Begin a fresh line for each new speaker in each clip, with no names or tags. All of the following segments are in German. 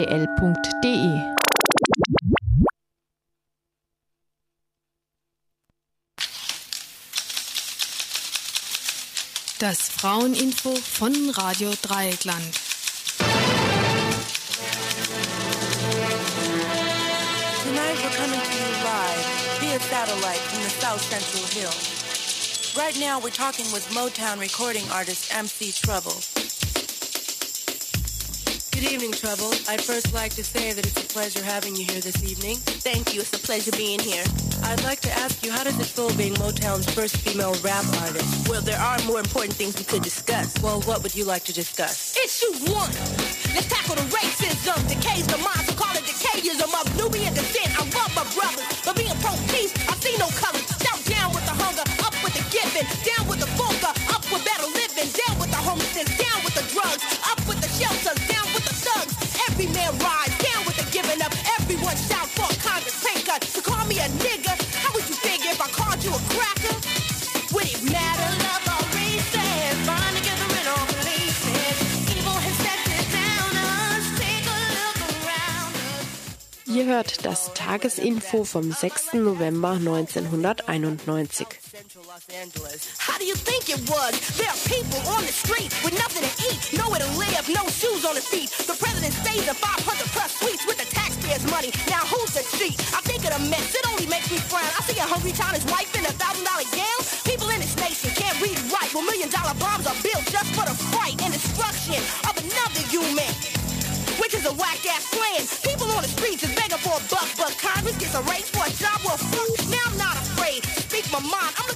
l.de Das Fraueninfo von Radio Dreieckland.
Tonight we're coming to you live via satellite from the South Central Hill. Right now we're talking with Motown recording artist MC Trouble. Good evening, Trouble. I'd first like to say that it's a pleasure having you here this evening.
Thank you. It's a pleasure being here.
I'd like to ask you, how does it feel being Motown's first female rap artist?
Well, there are more important things we could discuss.
Well, what would you like to discuss?
Issue one. Let's tackle the racism, decays the mind, so call it decayism of Nubian descent. I love my brothers, but being pro-peace, I see no colors. Shout down with the hunger, up with the giving, down with the vulgar, up with better living, down with the homelessness, down with the drugs, up with the shelters, down with the thugs. Every man rise, down with the giving up. Everyone shout for Congress pay cut. To call me a nigga, how would you figure if I called you a cracker? Would it matter? Love our races, bind together in all places. Evil has set it down us. Take a look around us.
Ihr hört das Tagesinfo vom 6. November 1991.
Los Angeles.
How do you think it was? There are people on the street with nothing to eat, nowhere to live, no shoes on his feet. The president stays in 500 plus suites with the taxpayers' money. Now who's the cheat? I think of the mess, it only makes me frown. I see a hungry his wife in a thousand dollar gown. People in this nation can't read write. Well, million dollar bombs are built just for the fright and destruction of another human. Which is a whack ass plan. People on the streets is begging for a buck, but Congress gets a raise for a job. Well, fuck. Now I'm not afraid to speak my mind. I'm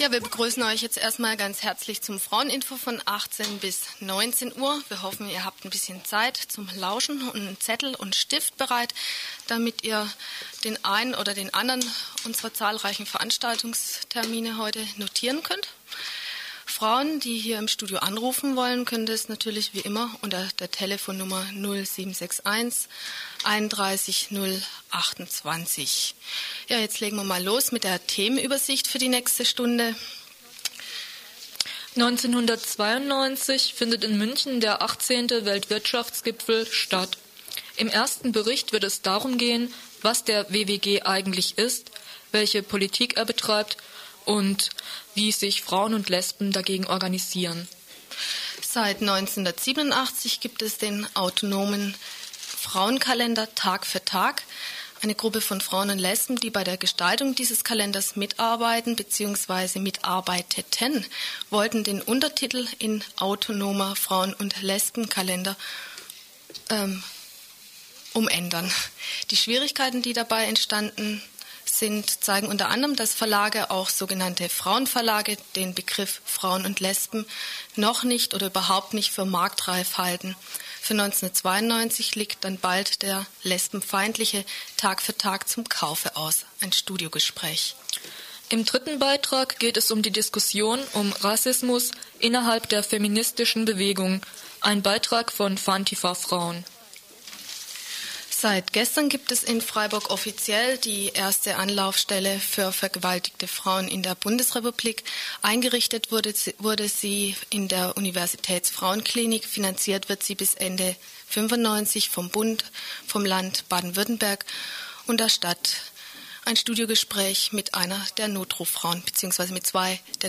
Ja, wir begrüßen euch jetzt erstmal ganz herzlich zum Fraueninfo von 18 bis 19 Uhr. Wir hoffen, ihr habt ein bisschen Zeit zum Lauschen und einen Zettel und Stift bereit, damit ihr den einen oder den anderen unserer zahlreichen Veranstaltungstermine heute notieren könnt. Frauen, die hier im Studio anrufen wollen, können das natürlich wie immer unter der Telefonnummer 0761 31 028. Ja, jetzt legen wir mal los mit der Themenübersicht für die nächste Stunde.
1992 findet in München der 18. Weltwirtschaftsgipfel statt. Im ersten Bericht wird es darum gehen, was der WWG eigentlich ist, welche Politik er betreibt und wie sich Frauen und Lesben dagegen organisieren.
Seit 1987 gibt es den autonomen Frauenkalender Tag für Tag. Eine Gruppe von Frauen und Lesben, die bei der Gestaltung dieses Kalenders mitarbeiten bzw. mitarbeiteten, wollten den Untertitel in autonomer Frauen- und Lesbenkalender ähm, umändern. Die Schwierigkeiten, die dabei entstanden sind, zeigen unter anderem, dass Verlage, auch sogenannte Frauenverlage, den Begriff Frauen und Lesben noch nicht oder überhaupt nicht für marktreif halten. Für 1992 liegt dann bald der lesbenfeindliche Tag für Tag zum Kaufe aus. Ein Studiogespräch.
Im dritten Beitrag geht es um die Diskussion um Rassismus innerhalb der feministischen Bewegung. Ein Beitrag von Fantifa Frauen.
Seit gestern gibt es in Freiburg offiziell die erste Anlaufstelle für vergewaltigte Frauen in der Bundesrepublik. Eingerichtet wurde, sie- wurde sie in der Universitätsfrauenklinik. Finanziert wird sie bis Ende 95 vom Bund, vom Land Baden-Württemberg und der Stadt. Ein Studiogespräch mit einer der Notruffrauen, beziehungsweise mit zwei der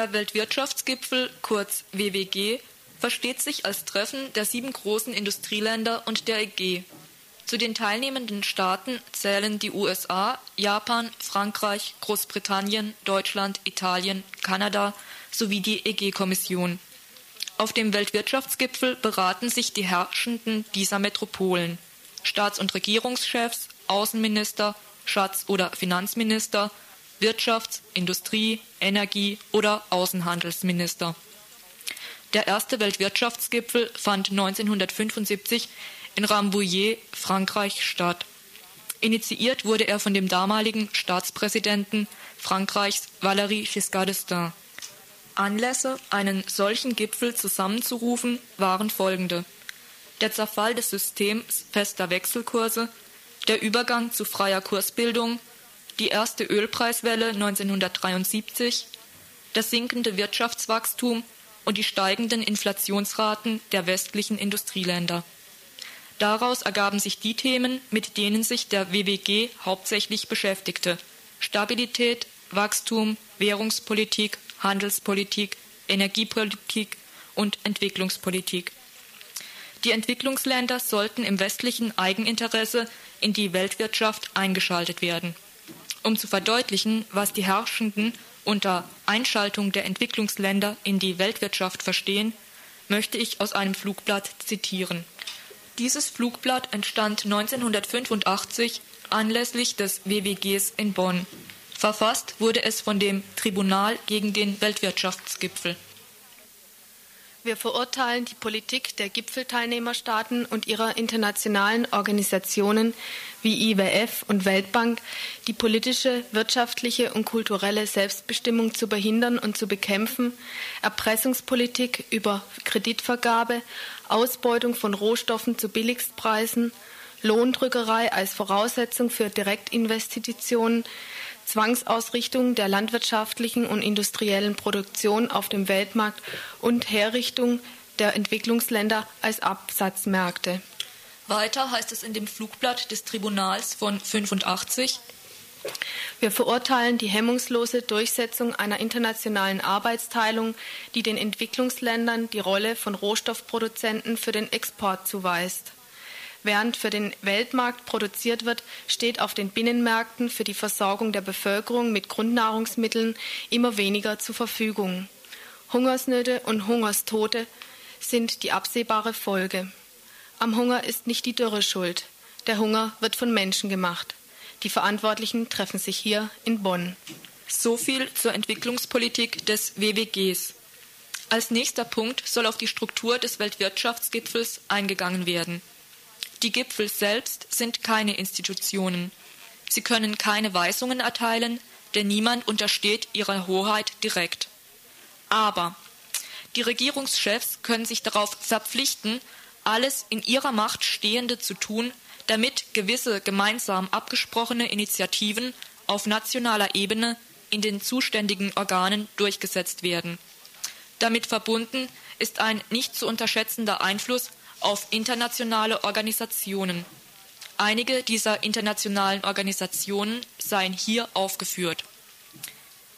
Der Weltwirtschaftsgipfel, kurz WWG, versteht sich als Treffen der sieben großen Industrieländer und der EG. Zu den teilnehmenden Staaten zählen die USA, Japan, Frankreich, Großbritannien, Deutschland, Italien, Kanada sowie die EG-Kommission. Auf dem Weltwirtschaftsgipfel beraten sich die Herrschenden dieser Metropolen, Staats- und Regierungschefs, Außenminister, Schatz- oder Finanzminister, Wirtschafts-, Industrie-, Energie- oder Außenhandelsminister. Der erste Weltwirtschaftsgipfel fand 1975 in Rambouillet, Frankreich statt. Initiiert wurde er von dem damaligen Staatspräsidenten Frankreichs Valéry Giscard d'Estaing. Anlässe, einen solchen Gipfel zusammenzurufen, waren folgende. Der Zerfall des Systems fester Wechselkurse, der Übergang zu freier Kursbildung, die erste Ölpreiswelle 1973, das sinkende Wirtschaftswachstum und die steigenden Inflationsraten der westlichen Industrieländer. Daraus ergaben sich die Themen, mit denen sich der WWG hauptsächlich beschäftigte Stabilität, Wachstum, Währungspolitik, Handelspolitik, Energiepolitik und Entwicklungspolitik. Die Entwicklungsländer sollten im westlichen Eigeninteresse in die Weltwirtschaft eingeschaltet werden. Um zu verdeutlichen, was die Herrschenden unter Einschaltung der Entwicklungsländer in die Weltwirtschaft verstehen, möchte ich aus einem Flugblatt zitieren. Dieses Flugblatt entstand 1985 anlässlich des WWGs in Bonn. Verfasst wurde es von dem Tribunal gegen den Weltwirtschaftsgipfel.
Wir verurteilen die Politik der Gipfelteilnehmerstaaten und ihrer internationalen Organisationen wie IWF und Weltbank, die politische, wirtschaftliche und kulturelle Selbstbestimmung zu behindern und zu bekämpfen, Erpressungspolitik über Kreditvergabe, Ausbeutung von Rohstoffen zu Billigstpreisen, Lohndrückerei als Voraussetzung für Direktinvestitionen, Zwangsausrichtung der landwirtschaftlichen und industriellen Produktion auf dem Weltmarkt und Herrichtung der Entwicklungsländer als Absatzmärkte.
Weiter heißt es in dem Flugblatt des Tribunals von 85.
Wir verurteilen die hemmungslose Durchsetzung einer internationalen Arbeitsteilung, die den Entwicklungsländern die Rolle von Rohstoffproduzenten für den Export zuweist. Während für den Weltmarkt produziert wird, steht auf den Binnenmärkten für die Versorgung der Bevölkerung mit Grundnahrungsmitteln immer weniger zur Verfügung. Hungersnöte und Hungerstote sind die absehbare Folge. Am Hunger ist nicht die Dürre schuld. Der Hunger wird von Menschen gemacht. Die Verantwortlichen treffen sich hier in Bonn.
So viel zur Entwicklungspolitik des WWGs. Als nächster Punkt soll auf die Struktur des Weltwirtschaftsgipfels eingegangen werden. Die Gipfel selbst sind keine Institutionen. Sie können keine Weisungen erteilen, denn niemand untersteht ihrer Hoheit direkt. Aber die Regierungschefs können sich darauf verpflichten, alles in ihrer Macht Stehende zu tun, damit gewisse gemeinsam abgesprochene Initiativen auf nationaler Ebene in den zuständigen Organen durchgesetzt werden. Damit verbunden ist ein nicht zu unterschätzender Einfluss auf internationale Organisationen. Einige dieser internationalen Organisationen seien hier aufgeführt.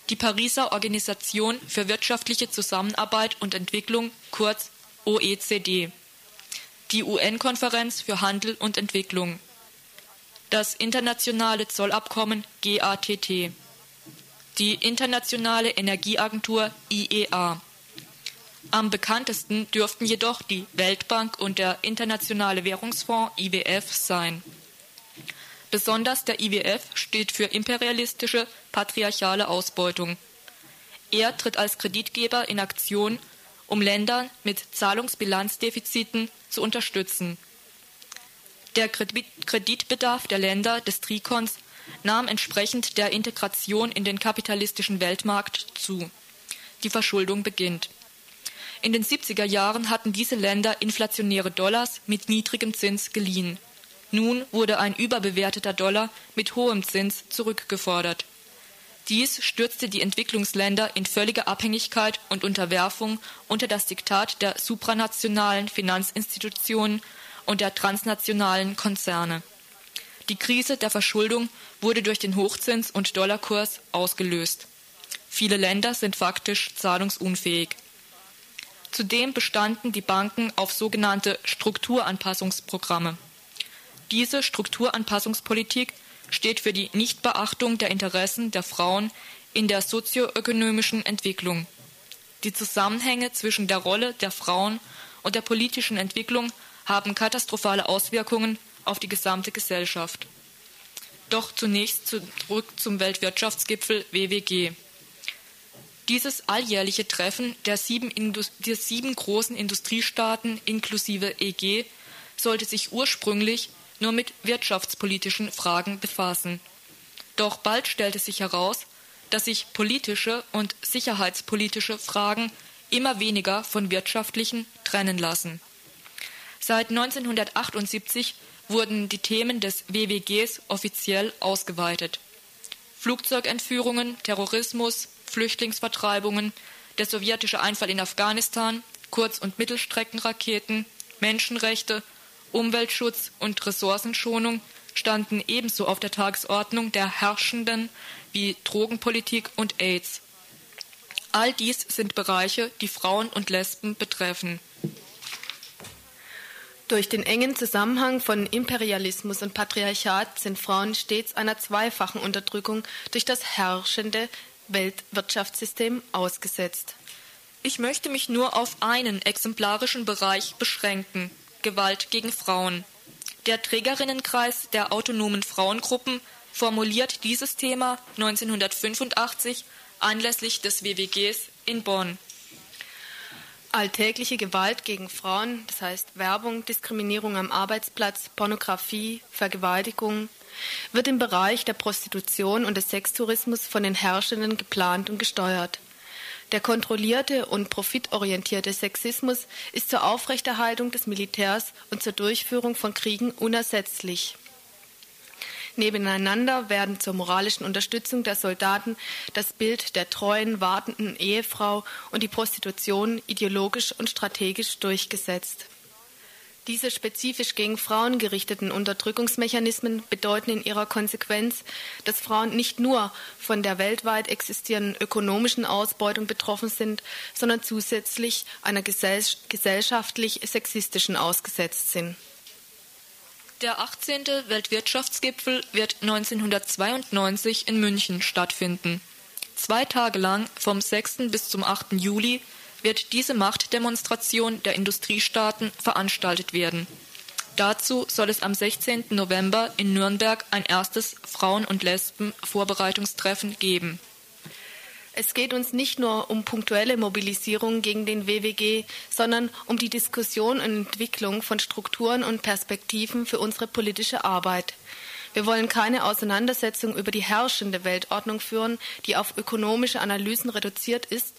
Die Pariser Organisation für wirtschaftliche Zusammenarbeit und Entwicklung, kurz OECD. Die UN-Konferenz für Handel und Entwicklung. Das internationale Zollabkommen GATT. Die Internationale Energieagentur IEA am bekanntesten dürften jedoch die Weltbank und der Internationale Währungsfonds IWF sein. Besonders der IWF steht für imperialistische, patriarchale Ausbeutung. Er tritt als Kreditgeber in Aktion, um Länder mit Zahlungsbilanzdefiziten zu unterstützen. Der Kreditbedarf der Länder des Trikons nahm entsprechend der Integration in den kapitalistischen Weltmarkt zu. Die Verschuldung beginnt. In den 70er Jahren hatten diese Länder inflationäre Dollars mit niedrigem Zins geliehen. Nun wurde ein überbewerteter Dollar mit hohem Zins zurückgefordert. Dies stürzte die Entwicklungsländer in völlige Abhängigkeit und Unterwerfung unter das Diktat der supranationalen Finanzinstitutionen und der transnationalen Konzerne. Die Krise der Verschuldung wurde durch den Hochzins und Dollarkurs ausgelöst. Viele Länder sind faktisch zahlungsunfähig. Zudem bestanden die Banken auf sogenannte Strukturanpassungsprogramme. Diese Strukturanpassungspolitik steht für die Nichtbeachtung der Interessen der Frauen in der sozioökonomischen Entwicklung. Die Zusammenhänge zwischen der Rolle der Frauen und der politischen Entwicklung haben katastrophale Auswirkungen auf die gesamte Gesellschaft. Doch zunächst zurück zum Weltwirtschaftsgipfel WWG. Dieses alljährliche Treffen der sieben, der sieben großen Industriestaaten inklusive EG sollte sich ursprünglich nur mit wirtschaftspolitischen Fragen befassen. Doch bald stellte sich heraus, dass sich politische und sicherheitspolitische Fragen immer weniger von wirtschaftlichen trennen lassen. Seit 1978 wurden die Themen des WWGs offiziell ausgeweitet. Flugzeugentführungen, Terrorismus, Flüchtlingsvertreibungen, der sowjetische Einfall in Afghanistan, Kurz- und Mittelstreckenraketen, Menschenrechte, Umweltschutz und Ressourcenschonung standen ebenso auf der Tagesordnung der Herrschenden wie Drogenpolitik und AIDS. All dies sind Bereiche, die Frauen und Lesben betreffen.
Durch den engen Zusammenhang von Imperialismus und Patriarchat sind Frauen stets einer zweifachen Unterdrückung durch das herrschende Weltwirtschaftssystem ausgesetzt.
Ich möchte mich nur auf einen exemplarischen Bereich beschränken Gewalt gegen Frauen. Der Trägerinnenkreis der autonomen Frauengruppen formuliert dieses Thema 1985 anlässlich des WWGs in Bonn.
Alltägliche Gewalt gegen Frauen, das heißt Werbung, Diskriminierung am Arbeitsplatz, Pornografie, Vergewaltigung, wird im Bereich der Prostitution und des Sextourismus von den Herrschenden geplant und gesteuert. Der kontrollierte und profitorientierte Sexismus ist zur Aufrechterhaltung des Militärs und zur Durchführung von Kriegen unersetzlich. Nebeneinander werden zur moralischen Unterstützung der Soldaten das Bild der treuen, wartenden Ehefrau und die Prostitution ideologisch und strategisch durchgesetzt. Diese spezifisch gegen Frauen gerichteten Unterdrückungsmechanismen bedeuten in ihrer Konsequenz, dass Frauen nicht nur von der weltweit existierenden ökonomischen Ausbeutung betroffen sind, sondern zusätzlich einer gesellschaftlich sexistischen ausgesetzt sind.
Der 18. Weltwirtschaftsgipfel wird 1992 in München stattfinden. Zwei Tage lang, vom 6. bis zum 8. Juli, wird diese Machtdemonstration der Industriestaaten veranstaltet werden. Dazu soll es am 16. November in Nürnberg ein erstes Frauen- und Lesben-Vorbereitungstreffen geben.
Es geht uns nicht nur um punktuelle Mobilisierung gegen den WWG, sondern um die Diskussion und Entwicklung von Strukturen und Perspektiven für unsere politische Arbeit. Wir wollen keine Auseinandersetzung über die herrschende Weltordnung führen, die auf ökonomische Analysen reduziert ist.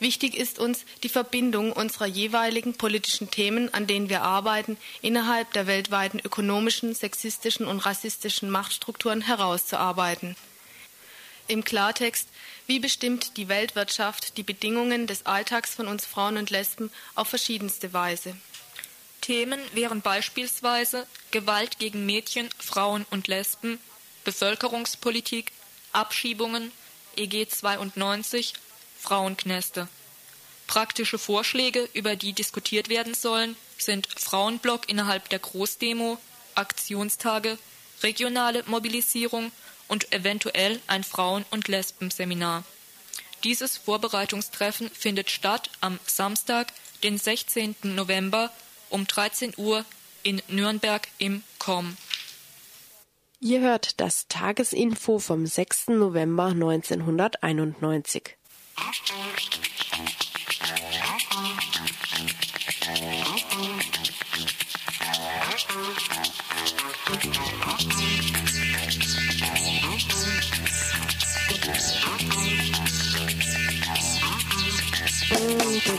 Wichtig ist uns, die Verbindung unserer jeweiligen politischen Themen, an denen wir arbeiten, innerhalb der weltweiten ökonomischen, sexistischen und rassistischen Machtstrukturen herauszuarbeiten. Im Klartext, wie bestimmt die Weltwirtschaft die Bedingungen des Alltags von uns Frauen und Lesben auf verschiedenste Weise?
Themen wären beispielsweise Gewalt gegen Mädchen, Frauen und Lesben, Bevölkerungspolitik, Abschiebungen, EG 92, Frauenknäste. Praktische Vorschläge, über die diskutiert werden sollen, sind Frauenblock innerhalb der Großdemo, Aktionstage, regionale Mobilisierung und eventuell ein Frauen- und Lesbenseminar. Dieses Vorbereitungstreffen findet statt am Samstag, den 16. November um 13 Uhr in Nürnberg im KOM.
Ihr hört das Tagesinfo vom 6. November 1991.
ihr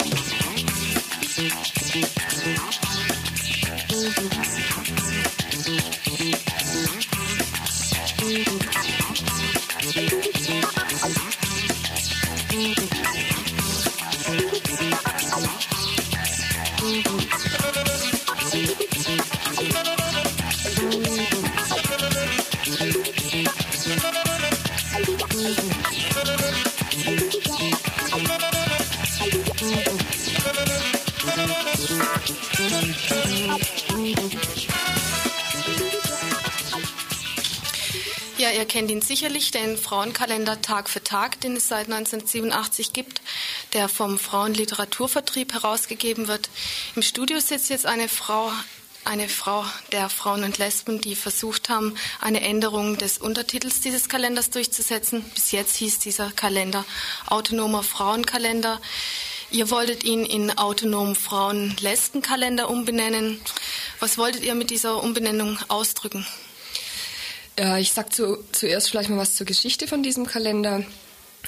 kennt ihn sicherlich, den Frauenkalender Tag für Tag, den es seit 1987 gibt. der vom Frauenliteraturvertrieb herausgegeben wird. Im Studio sitzt jetzt eine Frau, eine Frau der Frauen und Lesben, die versucht haben, eine Änderung des Untertitels dieses Kalenders durchzusetzen. Bis jetzt hieß dieser Kalender Autonomer Frauenkalender. Ihr wolltet ihn in Autonomen Frauen-Lesben-Kalender umbenennen. Was wolltet ihr mit dieser Umbenennung ausdrücken?
Ja, ich sage zu, zuerst vielleicht mal was zur Geschichte von diesem Kalender.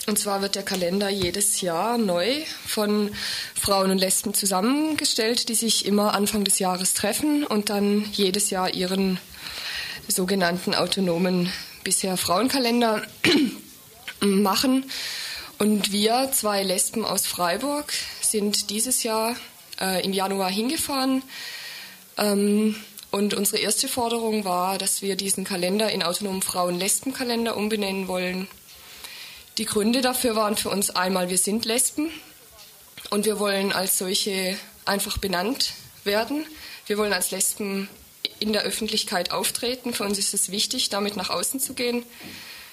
Und zwar wird der Kalender jedes Jahr neu von Frauen und Lesben zusammengestellt, die sich immer Anfang des Jahres treffen und dann jedes Jahr ihren sogenannten autonomen bisher Frauenkalender machen. Und wir, zwei Lesben aus Freiburg, sind dieses Jahr äh, im Januar hingefahren. Ähm, und unsere erste Forderung war, dass wir diesen Kalender in autonomen Frauen-Lesben-Kalender umbenennen wollen. Die Gründe dafür waren für uns einmal, wir sind Lesben und wir wollen als solche einfach benannt werden. Wir wollen als Lesben in der Öffentlichkeit auftreten. Für uns ist es wichtig, damit nach außen zu gehen.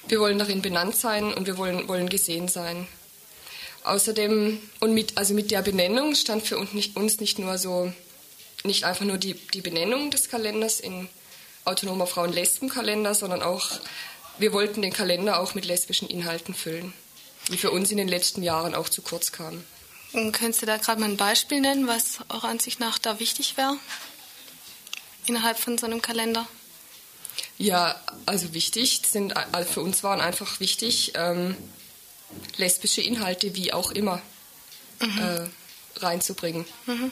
Wir wollen darin benannt sein und wir wollen, wollen gesehen sein. Außerdem, und mit, also mit der Benennung stand für uns nicht, uns nicht nur so, nicht einfach nur die, die Benennung des Kalenders in autonomer Frauen-Lesben-Kalender, sondern auch wir wollten den Kalender auch mit lesbischen Inhalten füllen, die für uns in den letzten Jahren auch zu kurz kamen.
Und könntest du da gerade mal ein Beispiel nennen, was eurer Ansicht nach da wichtig wäre innerhalb von so einem Kalender?
Ja, also wichtig sind, also für uns waren einfach wichtig ähm, lesbische Inhalte, wie auch immer, mhm. äh, reinzubringen. Mhm.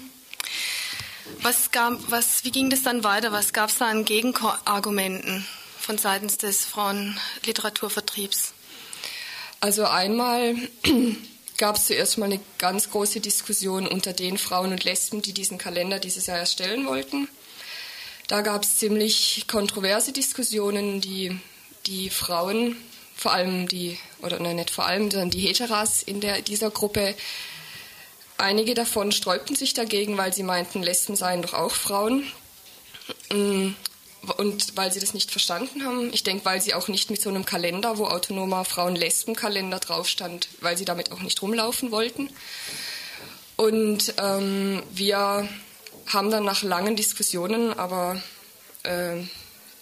Was gab, was, wie ging das dann weiter? Was gab es da an Gegenargumenten? von seitens des Frauenliteraturvertriebs?
Also einmal gab es zuerst mal eine ganz große Diskussion unter den Frauen und Lesben, die diesen Kalender dieses Jahr erstellen wollten. Da gab es ziemlich kontroverse Diskussionen, die die Frauen, vor allem die, oder nein, nicht vor allem, sondern die Heteras in der, dieser Gruppe, einige davon sträubten sich dagegen, weil sie meinten, Lesben seien doch auch Frauen. Mm, und weil sie das nicht verstanden haben. Ich denke, weil sie auch nicht mit so einem Kalender, wo autonomer Frauen-Lesben-Kalender drauf stand, weil sie damit auch nicht rumlaufen wollten. Und ähm, wir haben dann nach langen Diskussionen aber äh,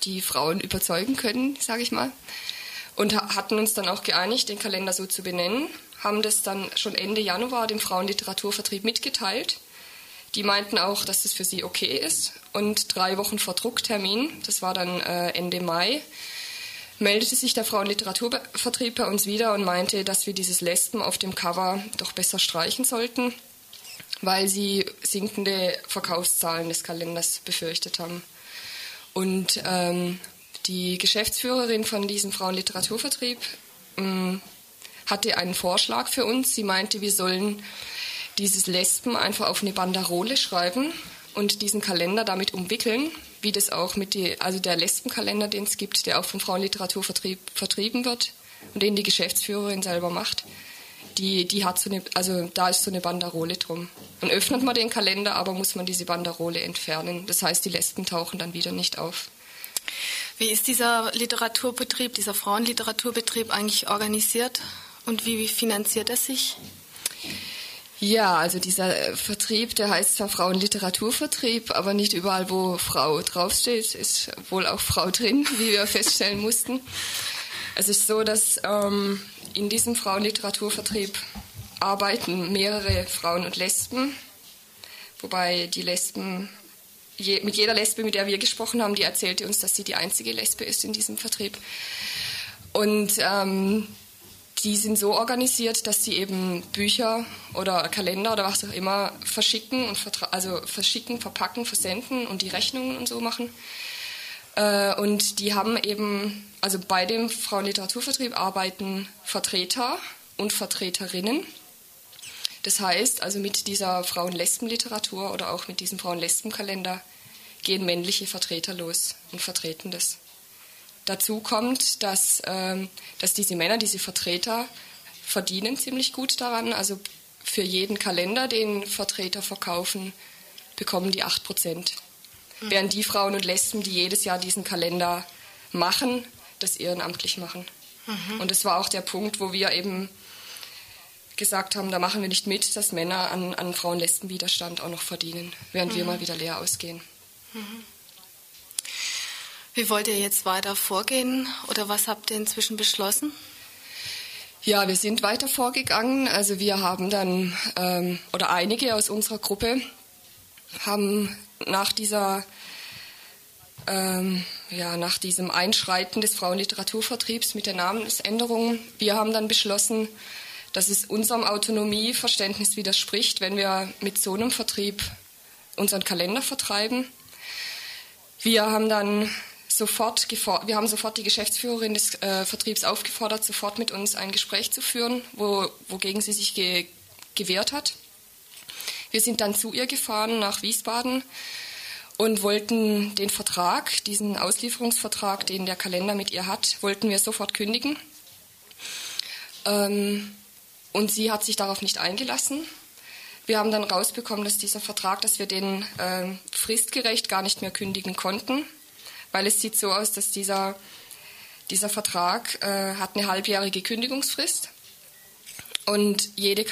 die Frauen überzeugen können, sage ich mal, und hatten uns dann auch geeinigt, den Kalender so zu benennen, haben das dann schon Ende Januar dem Frauenliteraturvertrieb mitgeteilt die meinten auch, dass das für sie okay ist. Und drei Wochen vor Drucktermin, das war dann äh, Ende Mai, meldete sich der Frauenliteraturvertrieb bei uns wieder und meinte, dass wir dieses Lesben auf dem Cover doch besser streichen sollten, weil sie sinkende Verkaufszahlen des Kalenders befürchtet haben. Und ähm, die Geschäftsführerin von diesem Frauenliteraturvertrieb ähm, hatte einen Vorschlag für uns. Sie meinte, wir sollen dieses Lesben einfach auf eine Banderole schreiben und diesen Kalender damit umwickeln, wie das auch mit die, also der Lesbenkalender, den es gibt, der auch vom Frauenliteratur vertrieben wird und den die Geschäftsführerin selber macht. Die, die hat so eine, also da ist so eine Banderole drum. Dann öffnet man den Kalender, aber muss man diese Banderole entfernen. Das heißt, die Lesben tauchen dann wieder nicht auf.
Wie ist dieser Literaturbetrieb, dieser Frauenliteraturbetrieb eigentlich organisiert und wie, finanziert er sich?
Ja, also dieser äh, Vertrieb, der heißt zwar Frauenliteraturvertrieb, aber nicht überall, wo Frau draufsteht, ist wohl auch Frau drin, wie wir feststellen mussten. Es ist so, dass ähm, in diesem Frauenliteraturvertrieb arbeiten mehrere Frauen und Lesben, wobei die Lesben, je, mit jeder Lesbe, mit der wir gesprochen haben, die erzählte uns, dass sie die einzige Lesbe ist in diesem Vertrieb. Und ähm, die sind so organisiert, dass sie eben Bücher oder Kalender oder was auch immer verschicken und also verschicken, verpacken, versenden und die Rechnungen und so machen. Äh, und die haben eben, also bei dem Frauenliteraturvertrieb arbeiten Vertreter und Vertreterinnen. Das heißt, also mit dieser Frauen-Lesben-Literatur oder auch mit diesem Frauen-Lesben-Kalender gehen männliche Vertreter los und vertreten das. Dazu kommt, dass, ähm, dass diese Männer, diese Vertreter, verdienen ziemlich gut daran. Also für jeden Kalender, den Vertreter verkaufen, bekommen die 8 Prozent. Mhm. Während die Frauen und Lesben, die jedes Jahr diesen Kalender machen, das ehrenamtlich machen. Mhm. Und das war auch der Punkt, wo wir eben gesagt haben, da machen wir nicht mit, dass Männer an, an Frauen-Lesben-Widerstand auch noch verdienen, während
Mhm.
wir mal wieder leer ausgehen.
Wie wollt ihr jetzt weiter vorgehen oder was habt ihr inzwischen beschlossen?
Ja, wir sind weiter vorgegangen. Also wir haben dann, ähm, oder einige aus unserer Gruppe haben nach dieser, ähm, ja, nach diesem Einschreiten des Frauenliteraturvertriebs mit der Namensänderung, wir haben dann beschlossen, dass es unserem Autonomieverständnis widerspricht, wenn wir mit so einem Vertrieb unseren Kalender vertreiben. Wir haben dann sofort, wir haben sofort die Geschäftsführerin des äh, Vertriebs aufgefordert, sofort mit uns ein Gespräch zu führen, wo, wogegen sie sich ge gewehrt hat. Wir sind dann zu ihr gefahren nach Wiesbaden und wollten den Vertrag, diesen Auslieferungsvertrag, den der Kalender mit ihr hat, wollten wir sofort kündigen. Ähm, und sie hat sich darauf nicht eingelassen. Wir haben dann rausbekommen, dass dieser Vertrag, dass wir den ähm, fristgerecht gar nicht mehr kündigen konnten, weil es sieht so aus, dass dieser, dieser Vertrag äh, hat eine halbjährige Kündigungsfrist und jede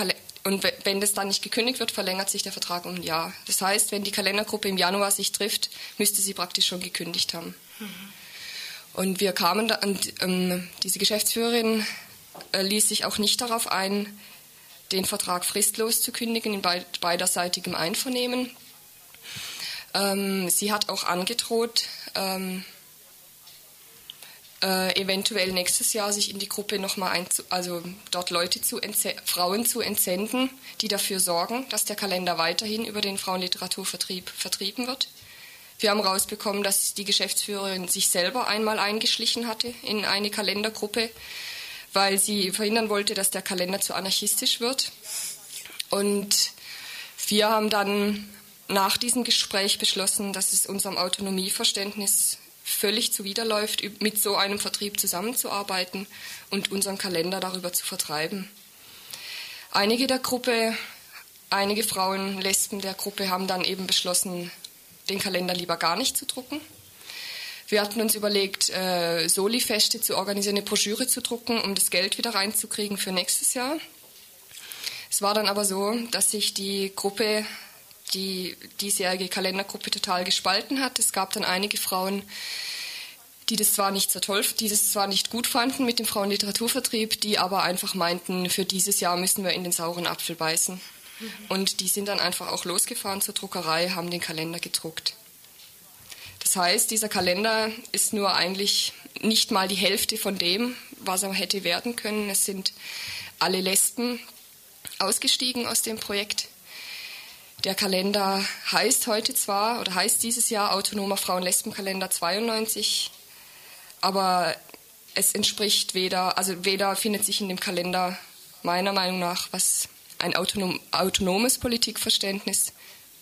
und we- wenn das dann nicht gekündigt wird, verlängert sich der Vertrag um ein Jahr. Das heißt, wenn die Kalendergruppe im Januar sich trifft, müsste sie praktisch schon gekündigt haben. Und wir kamen da, und ähm, diese Geschäftsführerin äh, ließ sich auch nicht darauf ein, den Vertrag fristlos zu kündigen in beid, beiderseitigem Einvernehmen. Ähm, sie hat auch angedroht, ähm, äh, eventuell nächstes Jahr sich in die Gruppe nochmal also dort Leute zu Frauen zu entsenden, die dafür sorgen, dass der Kalender weiterhin über den Frauenliteraturvertrieb vertrieben wird. Wir haben rausbekommen, dass die Geschäftsführerin sich selber einmal eingeschlichen hatte in eine Kalendergruppe, weil sie verhindern wollte, dass der Kalender zu anarchistisch wird. Und wir haben dann nach diesem Gespräch beschlossen, dass es unserem Autonomieverständnis völlig zuwiderläuft, mit so einem Vertrieb zusammenzuarbeiten und unseren Kalender darüber zu vertreiben. Einige der Gruppe, einige Frauen, Lesben der Gruppe haben dann eben beschlossen, den Kalender lieber gar nicht zu drucken. Wir hatten uns überlegt, äh, Soli-Feste zu organisieren, eine Broschüre zu drucken, um das Geld wieder reinzukriegen für nächstes Jahr. Es war dann aber so, dass sich die Gruppe, die diesjährige Kalendergruppe total gespalten hat. Es gab dann einige Frauen, die das zwar nicht so toll, die das zwar nicht gut fanden mit dem Frauenliteraturvertrieb, die aber einfach meinten, für dieses Jahr müssen wir in den sauren Apfel beißen. Und die sind dann einfach auch losgefahren zur Druckerei, haben den Kalender gedruckt. Das heißt, dieser Kalender ist nur eigentlich nicht mal die Hälfte von dem, was er hätte werden können. Es sind alle Lesben ausgestiegen aus dem Projekt. Der Kalender heißt heute zwar oder heißt dieses Jahr Autonomer Frauen-Lesben-Kalender 92, aber es entspricht weder, also weder findet sich in dem Kalender meiner Meinung nach was ein autonom, autonomes Politikverständnis,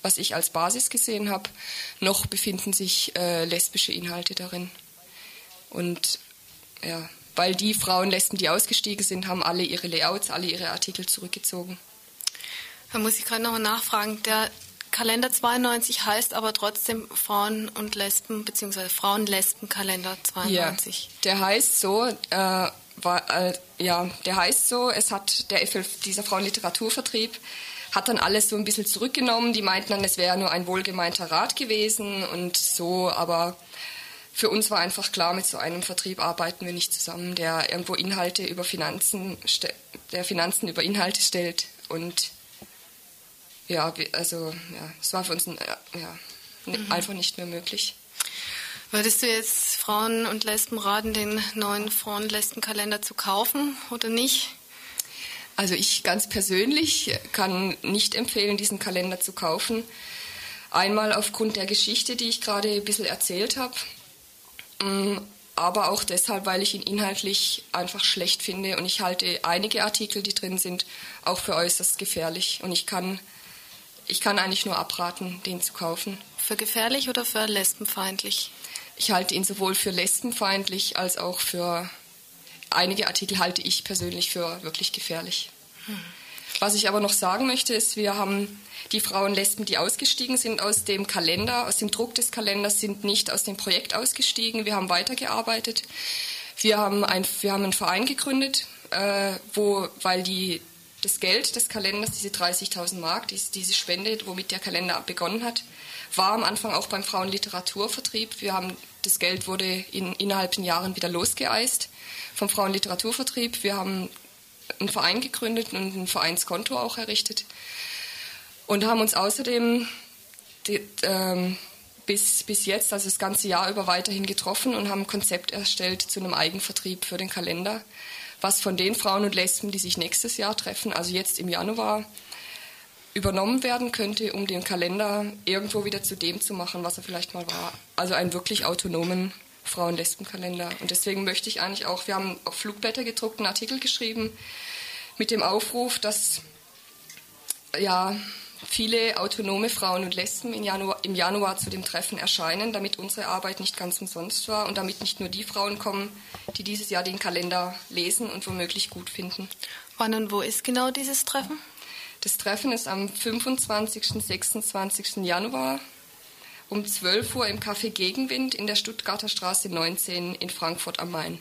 was ich als Basis gesehen habe, noch befinden sich äh, lesbische Inhalte darin. Und ja, weil die Frauen Lesben, die ausgestiegen sind, haben alle ihre Layouts, alle ihre Artikel zurückgezogen.
Da muss ich gerade nochmal nachfragen. Der Kalender 92 heißt aber trotzdem Frauen und Lesben bzw. Frauen-Lesben-Kalender 92.
Ja, der heißt so, äh, war, äh, ja, der heißt so, es hat der FL, dieser Frauenliteraturvertrieb hat dann alles so ein bisschen zurückgenommen. Die meinten dann, es wäre nur ein wohlgemeinter Rat gewesen und so, aber für uns war einfach klar, mit so einem Vertrieb arbeiten wir nicht zusammen, der irgendwo Inhalte über Finanzen, der Finanzen über Inhalte stellt und ja, also ja, es war für uns ein, äh, ja, n- einfach nicht mehr möglich.
Würdest du jetzt Frauen und Lesben raten, den neuen Frauen-Lesben-Kalender zu kaufen oder nicht?
Also ich ganz persönlich kann nicht empfehlen, diesen Kalender zu kaufen. Einmal aufgrund der Geschichte, die ich gerade ein bisschen erzählt habe, Mm, aber auch deshalb, weil ich ihn inhaltlich einfach schlecht finde und ich halte einige Artikel, die drin sind, auch für äußerst gefährlich und ich kann, ich kann eigentlich nur abraten, den zu kaufen.
Für gefährlich oder für lesbenfeindlich?
Ich halte ihn sowohl für lesbenfeindlich als auch für einige Artikel halte ich persönlich für wirklich gefährlich. Was ich aber noch sagen möchte, ist, wir haben die Frauen Lesben, die ausgestiegen sind aus dem Kalender, aus dem Druck des Kalenders, sind nicht aus dem Projekt ausgestiegen. Wir haben weitergearbeitet. Wir haben, ein, wir haben einen Verein gegründet, äh, wo, weil die, das Geld des Kalenders, diese 30.000 Mark, diese, diese Spende, womit der Kalender begonnen hat, war am Anfang auch beim Frauenliteraturvertrieb. Wir haben, das Geld wurde in, innerhalb von Jahren wieder losgeeist vom Frauenliteraturvertrieb. Wir haben einen Verein gegründet und ein Vereinskonto auch errichtet und haben uns außerdem die, ähm, bis, bis jetzt, also das ganze Jahr über weiterhin getroffen und haben ein Konzept erstellt zu einem Eigenvertrieb für den Kalender, was von den Frauen und Lesben, die sich nächstes Jahr treffen, also jetzt im Januar, übernommen werden könnte, um den Kalender irgendwo wieder zu dem zu machen, was er vielleicht mal war. Also einen wirklich autonomen Frauen-Lesben-Kalender. Und deswegen möchte ich eigentlich auch, wir haben auf Flugblätter gedruckt einen Artikel geschrieben mit dem Aufruf, dass ja, viele autonome Frauen und Lesben im Januar, im Januar zu dem Treffen erscheinen, damit unsere Arbeit nicht ganz umsonst war und damit nicht nur die Frauen kommen, die dieses Jahr den Kalender lesen und womöglich gut finden.
Wann und wo ist genau dieses Treffen?
Das Treffen ist am 25. 26. Januar um 12 Uhr im Café Gegenwind in der Stuttgarter Straße 19 in Frankfurt am Main.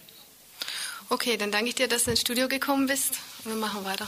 Okay, dann danke ich dir, dass du ins Studio gekommen bist und wir machen weiter.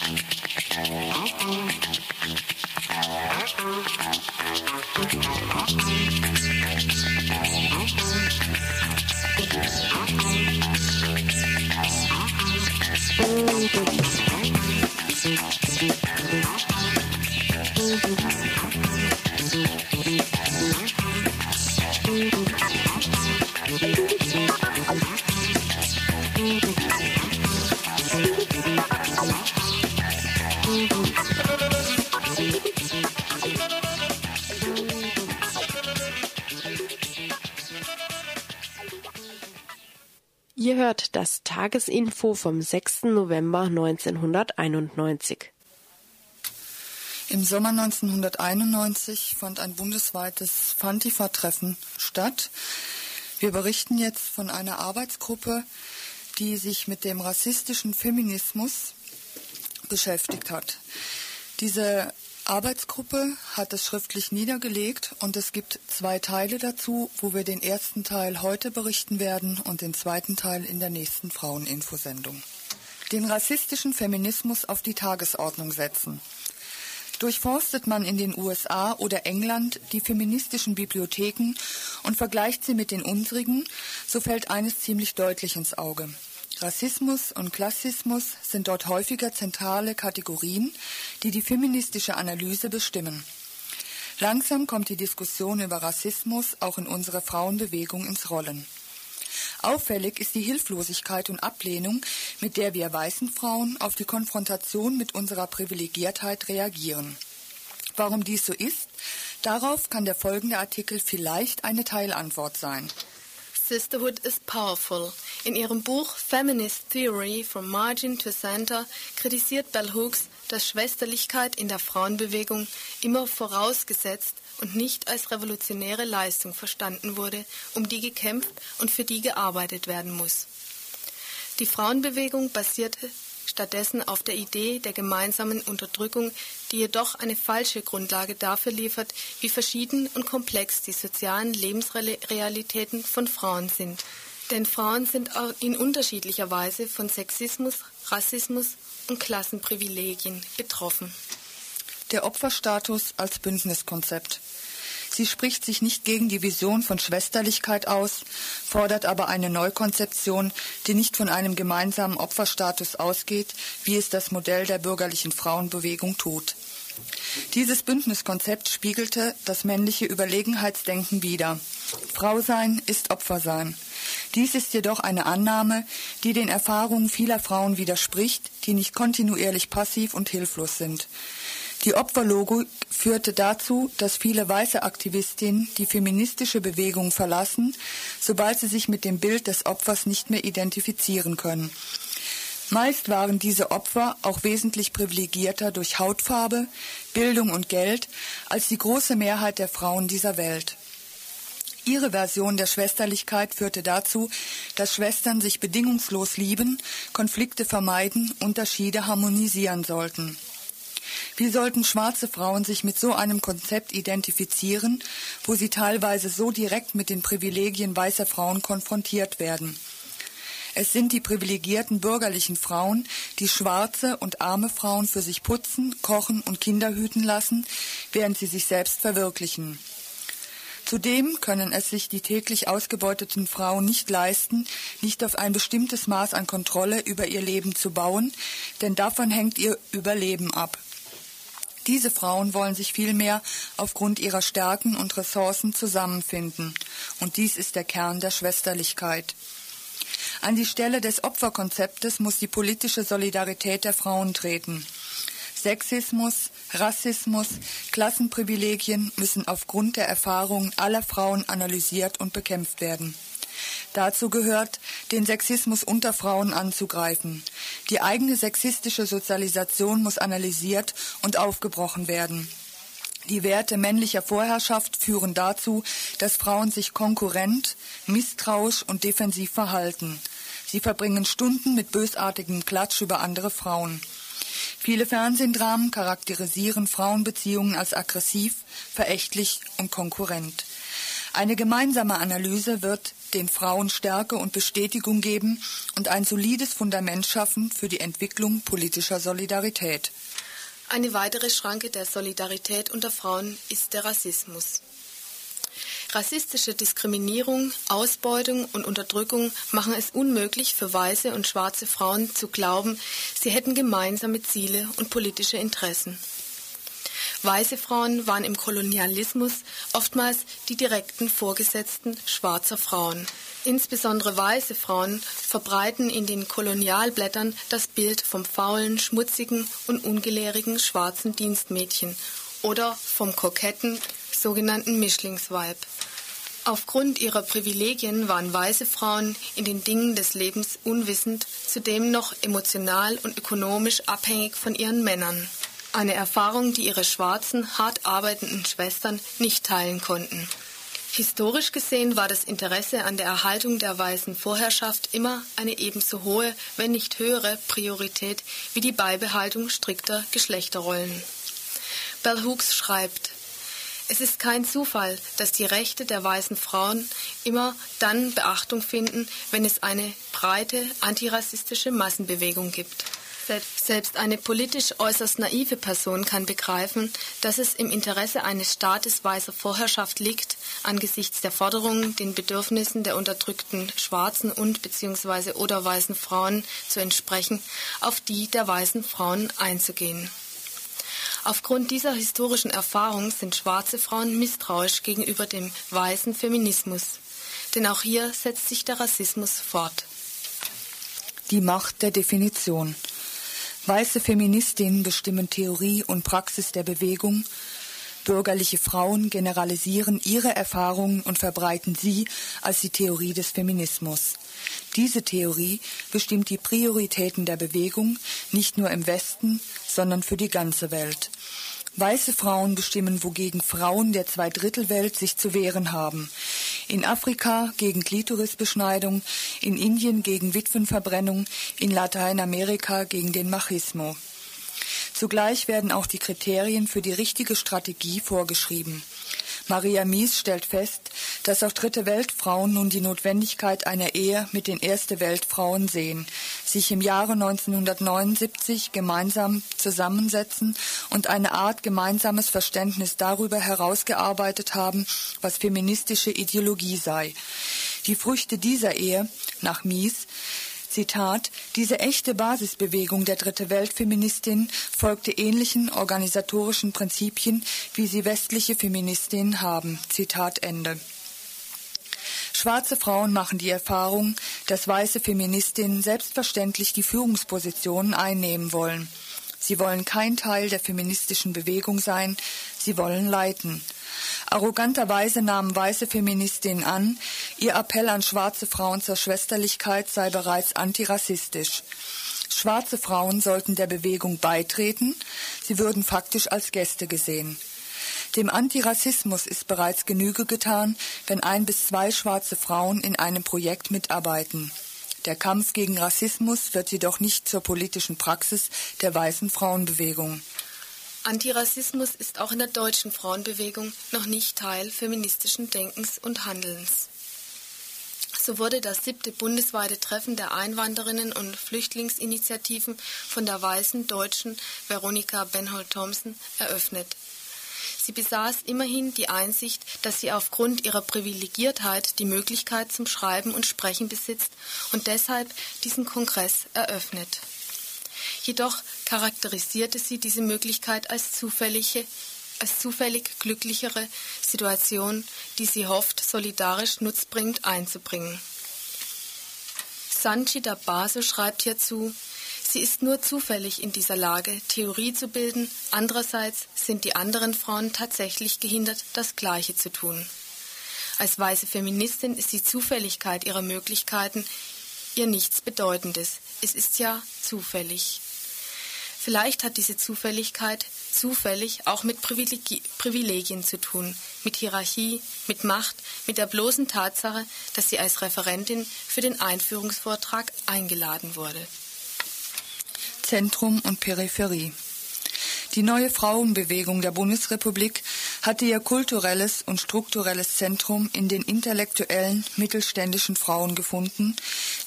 Tagesinfo vom 6. November 1991.
Im Sommer 1991 fand ein bundesweites Fantifa-Treffen statt. Wir berichten jetzt von einer Arbeitsgruppe, die sich mit dem rassistischen Feminismus beschäftigt hat. Diese Arbeitsgruppe hat es schriftlich niedergelegt und es gibt zwei Teile dazu, wo wir den ersten Teil heute berichten werden und den zweiten Teil in der nächsten Fraueninfosendung. Den rassistischen Feminismus auf die Tagesordnung setzen. Durchforstet man in den USA oder England die feministischen Bibliotheken und vergleicht sie mit den unsrigen, so fällt eines ziemlich deutlich ins Auge. Rassismus und Klassismus sind dort häufiger zentrale Kategorien, die die feministische Analyse bestimmen. Langsam kommt die Diskussion über Rassismus auch in unserer Frauenbewegung ins Rollen. Auffällig ist die Hilflosigkeit und Ablehnung, mit der wir weißen Frauen auf die Konfrontation mit unserer Privilegiertheit reagieren. Warum dies so ist, darauf kann der folgende Artikel vielleicht eine Teilantwort sein.
Sisterhood is Powerful. In ihrem Buch Feminist Theory from Margin to Center kritisiert Bell Hooks, dass Schwesterlichkeit in der Frauenbewegung immer vorausgesetzt und nicht als revolutionäre Leistung verstanden wurde, um die gekämpft und für die gearbeitet werden muss. Die Frauenbewegung basierte stattdessen auf der Idee der gemeinsamen Unterdrückung, die jedoch eine falsche Grundlage dafür liefert, wie verschieden und komplex die sozialen Lebensrealitäten von Frauen sind. Denn Frauen sind in unterschiedlicher Weise von Sexismus, Rassismus und Klassenprivilegien betroffen.
Der Opferstatus als Bündniskonzept. Sie spricht sich nicht gegen die Vision von Schwesterlichkeit aus, fordert aber eine Neukonzeption, die nicht von einem gemeinsamen Opferstatus ausgeht, wie es das Modell der bürgerlichen Frauenbewegung tut. Dieses Bündniskonzept spiegelte das männliche Überlegenheitsdenken wider. Frau sein ist Opfer sein. Dies ist jedoch eine Annahme, die den Erfahrungen vieler Frauen widerspricht, die nicht kontinuierlich passiv und hilflos sind. Die Opferlogik führte dazu, dass viele weiße Aktivistinnen die feministische Bewegung verlassen, sobald sie sich mit dem Bild des Opfers nicht mehr identifizieren können. Meist waren diese Opfer auch wesentlich privilegierter durch Hautfarbe, Bildung und Geld als die große Mehrheit der Frauen dieser Welt. Ihre Version der Schwesterlichkeit führte dazu, dass Schwestern sich bedingungslos lieben, Konflikte vermeiden, Unterschiede harmonisieren sollten. Wie sollten schwarze Frauen sich mit so einem Konzept identifizieren, wo sie teilweise so direkt mit den Privilegien weißer Frauen konfrontiert werden? Es sind die privilegierten bürgerlichen Frauen, die schwarze und arme Frauen für sich putzen, kochen und Kinder hüten lassen, während sie sich selbst verwirklichen. Zudem können es sich die täglich ausgebeuteten Frauen nicht leisten, nicht auf ein bestimmtes Maß an Kontrolle über ihr Leben zu bauen, denn davon hängt ihr Überleben ab. Diese Frauen wollen sich vielmehr aufgrund ihrer Stärken und Ressourcen zusammenfinden. Und dies ist der Kern der Schwesterlichkeit. An die Stelle des Opferkonzeptes muss die politische Solidarität der Frauen treten. Sexismus, Rassismus, Klassenprivilegien müssen aufgrund der Erfahrungen aller Frauen analysiert und bekämpft werden. Dazu gehört, den Sexismus unter Frauen anzugreifen. Die eigene sexistische Sozialisation muss analysiert und aufgebrochen werden. Die Werte männlicher Vorherrschaft führen dazu, dass Frauen sich konkurrent, misstrauisch und defensiv verhalten. Sie verbringen Stunden mit bösartigem Klatsch über andere Frauen. Viele Fernsehdramen charakterisieren Frauenbeziehungen als aggressiv, verächtlich und konkurrent. Eine gemeinsame Analyse wird den Frauen Stärke und Bestätigung geben und ein solides Fundament schaffen für die Entwicklung politischer Solidarität.
Eine weitere Schranke der Solidarität unter Frauen ist der Rassismus. Rassistische Diskriminierung, Ausbeutung und Unterdrückung machen es unmöglich für weiße und schwarze Frauen zu glauben, sie hätten gemeinsame Ziele und politische Interessen. Weiße Frauen waren im Kolonialismus oftmals die direkten Vorgesetzten schwarzer Frauen. Insbesondere weiße Frauen verbreiten in den Kolonialblättern das Bild vom faulen, schmutzigen und ungelehrigen schwarzen Dienstmädchen oder vom koketten sogenannten Mischlingsweib. Aufgrund ihrer Privilegien waren weiße Frauen in den Dingen des Lebens unwissend, zudem noch emotional und ökonomisch abhängig von ihren Männern. Eine Erfahrung, die ihre schwarzen, hart arbeitenden Schwestern nicht teilen konnten. Historisch gesehen war das Interesse an der Erhaltung der weißen Vorherrschaft immer eine ebenso hohe, wenn nicht höhere Priorität wie die Beibehaltung strikter Geschlechterrollen. Bell Hooks schreibt, es ist kein Zufall, dass die Rechte der weißen Frauen immer dann Beachtung finden, wenn es eine breite antirassistische Massenbewegung gibt. Selbst eine politisch äußerst naive Person kann begreifen, dass es im Interesse eines Staates weißer Vorherrschaft liegt, angesichts der Forderungen, den Bedürfnissen der unterdrückten schwarzen und bzw. oder weißen Frauen zu entsprechen, auf die der weißen Frauen einzugehen. Aufgrund dieser historischen Erfahrung sind schwarze Frauen misstrauisch gegenüber dem weißen Feminismus. Denn auch hier setzt sich der Rassismus fort.
Die Macht der Definition. Weiße Feministinnen bestimmen Theorie und Praxis der Bewegung. Bürgerliche Frauen generalisieren ihre Erfahrungen und verbreiten sie als die Theorie des Feminismus. Diese Theorie bestimmt die Prioritäten der Bewegung nicht nur im Westen, sondern für die ganze Welt. Weiße Frauen bestimmen, wogegen Frauen der Zweidrittelwelt sich zu wehren haben. In Afrika gegen Klitorisbeschneidung, in Indien gegen Witwenverbrennung, in Lateinamerika gegen den Machismo. Zugleich werden auch die Kriterien für die richtige Strategie vorgeschrieben. Maria Mies stellt fest, dass auch dritte Weltfrauen nun die Notwendigkeit einer Ehe mit den erste Weltfrauen sehen, sich im Jahre 1979 gemeinsam zusammensetzen und eine Art gemeinsames Verständnis darüber herausgearbeitet haben, was feministische Ideologie sei. Die Früchte dieser Ehe, nach Mies, Zitat, diese echte Basisbewegung der Dritte Weltfeministin folgte ähnlichen organisatorischen Prinzipien, wie sie westliche Feministinnen haben. Zitat Ende. Schwarze Frauen machen die Erfahrung, dass weiße Feministinnen selbstverständlich die Führungspositionen einnehmen wollen. Sie wollen kein Teil der feministischen Bewegung sein, sie wollen leiten. Arroganterweise nahmen weiße Feministinnen an, ihr Appell an schwarze Frauen zur Schwesterlichkeit sei bereits antirassistisch. Schwarze Frauen sollten der Bewegung beitreten, sie würden faktisch als Gäste gesehen. Dem Antirassismus ist bereits Genüge getan, wenn ein bis zwei schwarze Frauen in einem Projekt mitarbeiten. Der Kampf gegen Rassismus wird jedoch nicht zur politischen Praxis der weißen Frauenbewegung.
Antirassismus ist auch in der deutschen Frauenbewegung noch nicht Teil feministischen Denkens und Handelns. So wurde das siebte bundesweite Treffen der Einwanderinnen und Flüchtlingsinitiativen von der weißen Deutschen Veronika Benhold-Thompson eröffnet. Sie besaß immerhin die Einsicht, dass sie aufgrund ihrer Privilegiertheit die Möglichkeit zum Schreiben und Sprechen besitzt und deshalb diesen Kongress eröffnet. Jedoch charakterisierte sie diese Möglichkeit als zufällige als zufällig glücklichere Situation, die sie hofft, solidarisch nutzbringend einzubringen. Sanchita Basu schreibt hierzu, sie ist nur zufällig in dieser Lage, Theorie zu bilden, andererseits sind die anderen Frauen tatsächlich gehindert, das Gleiche zu tun. Als weiße Feministin ist die Zufälligkeit ihrer Möglichkeiten ihr nichts Bedeutendes. Es ist ja zufällig. Vielleicht hat diese Zufälligkeit zufällig auch mit Privilegi Privilegien zu tun, mit Hierarchie, mit Macht, mit der bloßen Tatsache, dass sie als Referentin für den Einführungsvortrag eingeladen wurde.
Zentrum und Peripherie. Die neue Frauenbewegung der Bundesrepublik hatte ihr kulturelles und strukturelles Zentrum in den intellektuellen mittelständischen Frauen gefunden,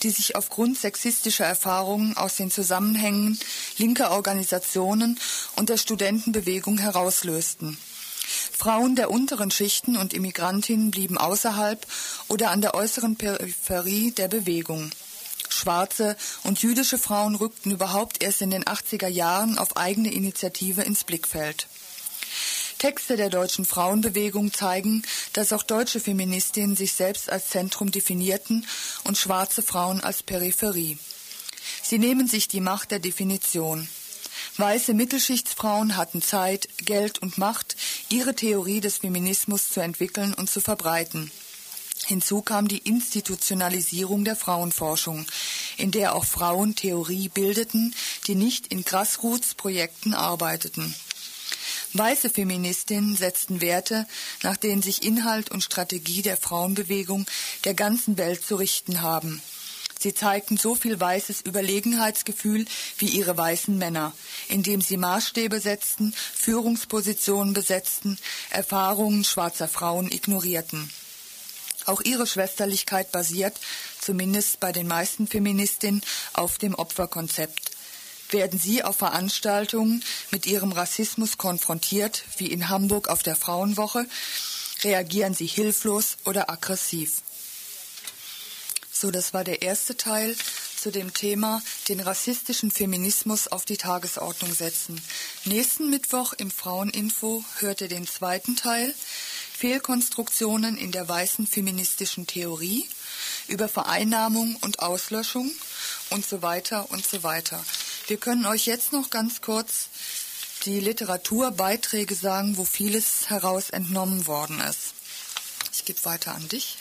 die sich aufgrund sexistischer Erfahrungen aus den Zusammenhängen linker Organisationen und der Studentenbewegung herauslösten. Frauen der unteren Schichten und Immigrantinnen blieben außerhalb oder an der äußeren Peripherie der Bewegung. Schwarze und jüdische Frauen rückten überhaupt erst in den 80er Jahren auf eigene Initiative ins Blickfeld. Texte der deutschen Frauenbewegung zeigen, dass auch deutsche Feministinnen sich selbst als Zentrum definierten und schwarze Frauen als Peripherie. Sie nehmen sich die Macht der Definition. Weiße Mittelschichtsfrauen hatten Zeit, Geld und Macht, ihre Theorie des Feminismus zu entwickeln und zu verbreiten. Hinzu kam die Institutionalisierung der Frauenforschung, in der auch Frauen Theorie bildeten, die nicht in Grassroots-Projekten arbeiteten. Weiße Feministinnen setzten Werte, nach denen sich Inhalt und Strategie der Frauenbewegung der ganzen Welt zu richten haben. Sie zeigten so viel weißes Überlegenheitsgefühl wie ihre weißen Männer, indem sie Maßstäbe setzten, Führungspositionen besetzten, Erfahrungen schwarzer Frauen ignorierten. Auch ihre Schwesterlichkeit basiert, zumindest bei den meisten Feministinnen, auf dem Opferkonzept. Werden sie auf Veranstaltungen mit ihrem Rassismus konfrontiert, wie in Hamburg auf der Frauenwoche, reagieren sie hilflos oder aggressiv. So, das war der erste Teil zu dem Thema den rassistischen Feminismus auf die Tagesordnung setzen. Nächsten Mittwoch im Fraueninfo hört ihr den zweiten Teil Fehlkonstruktionen in der weißen feministischen Theorie, über Vereinnahmung und Auslöschung und so weiter und so weiter. Wir können euch jetzt noch ganz kurz die Literaturbeiträge sagen, wo vieles heraus entnommen worden ist. Ich gebe weiter an dich.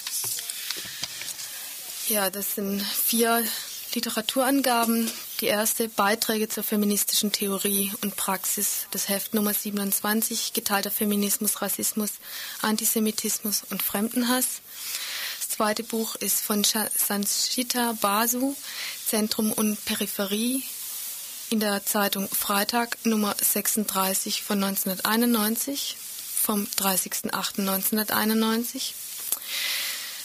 Ja, das sind vier Literaturangaben. Die erste Beiträge zur feministischen Theorie und Praxis, das Heft Nummer 27, geteilter Feminismus, Rassismus, Antisemitismus und Fremdenhass. Das zweite Buch ist von Sanchita Basu, Zentrum und Peripherie, in der Zeitung Freitag Nummer 36 von 1991, vom 30.08.1991.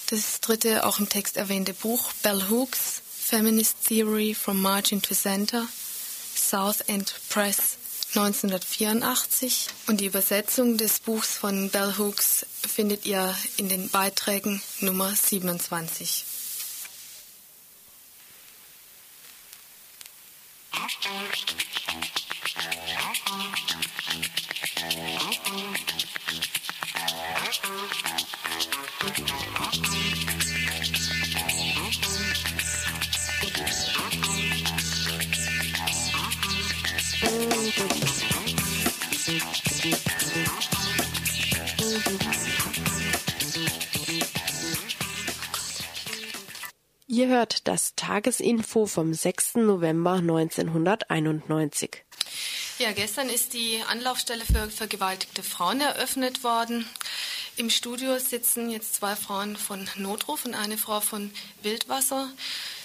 Das dritte, auch im Text erwähnte Buch, Bell Hooks, Feminist Theory from Margin to Center, South End Press 1984 und die Übersetzung des Buchs von Bell Hooks findet ihr in den Beiträgen Nummer 27.
Ihr hört das Tagesinfo vom 6. November 1991.
Ja, gestern ist die Anlaufstelle für vergewaltigte Frauen eröffnet worden. Im Studio sitzen jetzt zwei Frauen von Notruf und eine Frau von Wildwasser.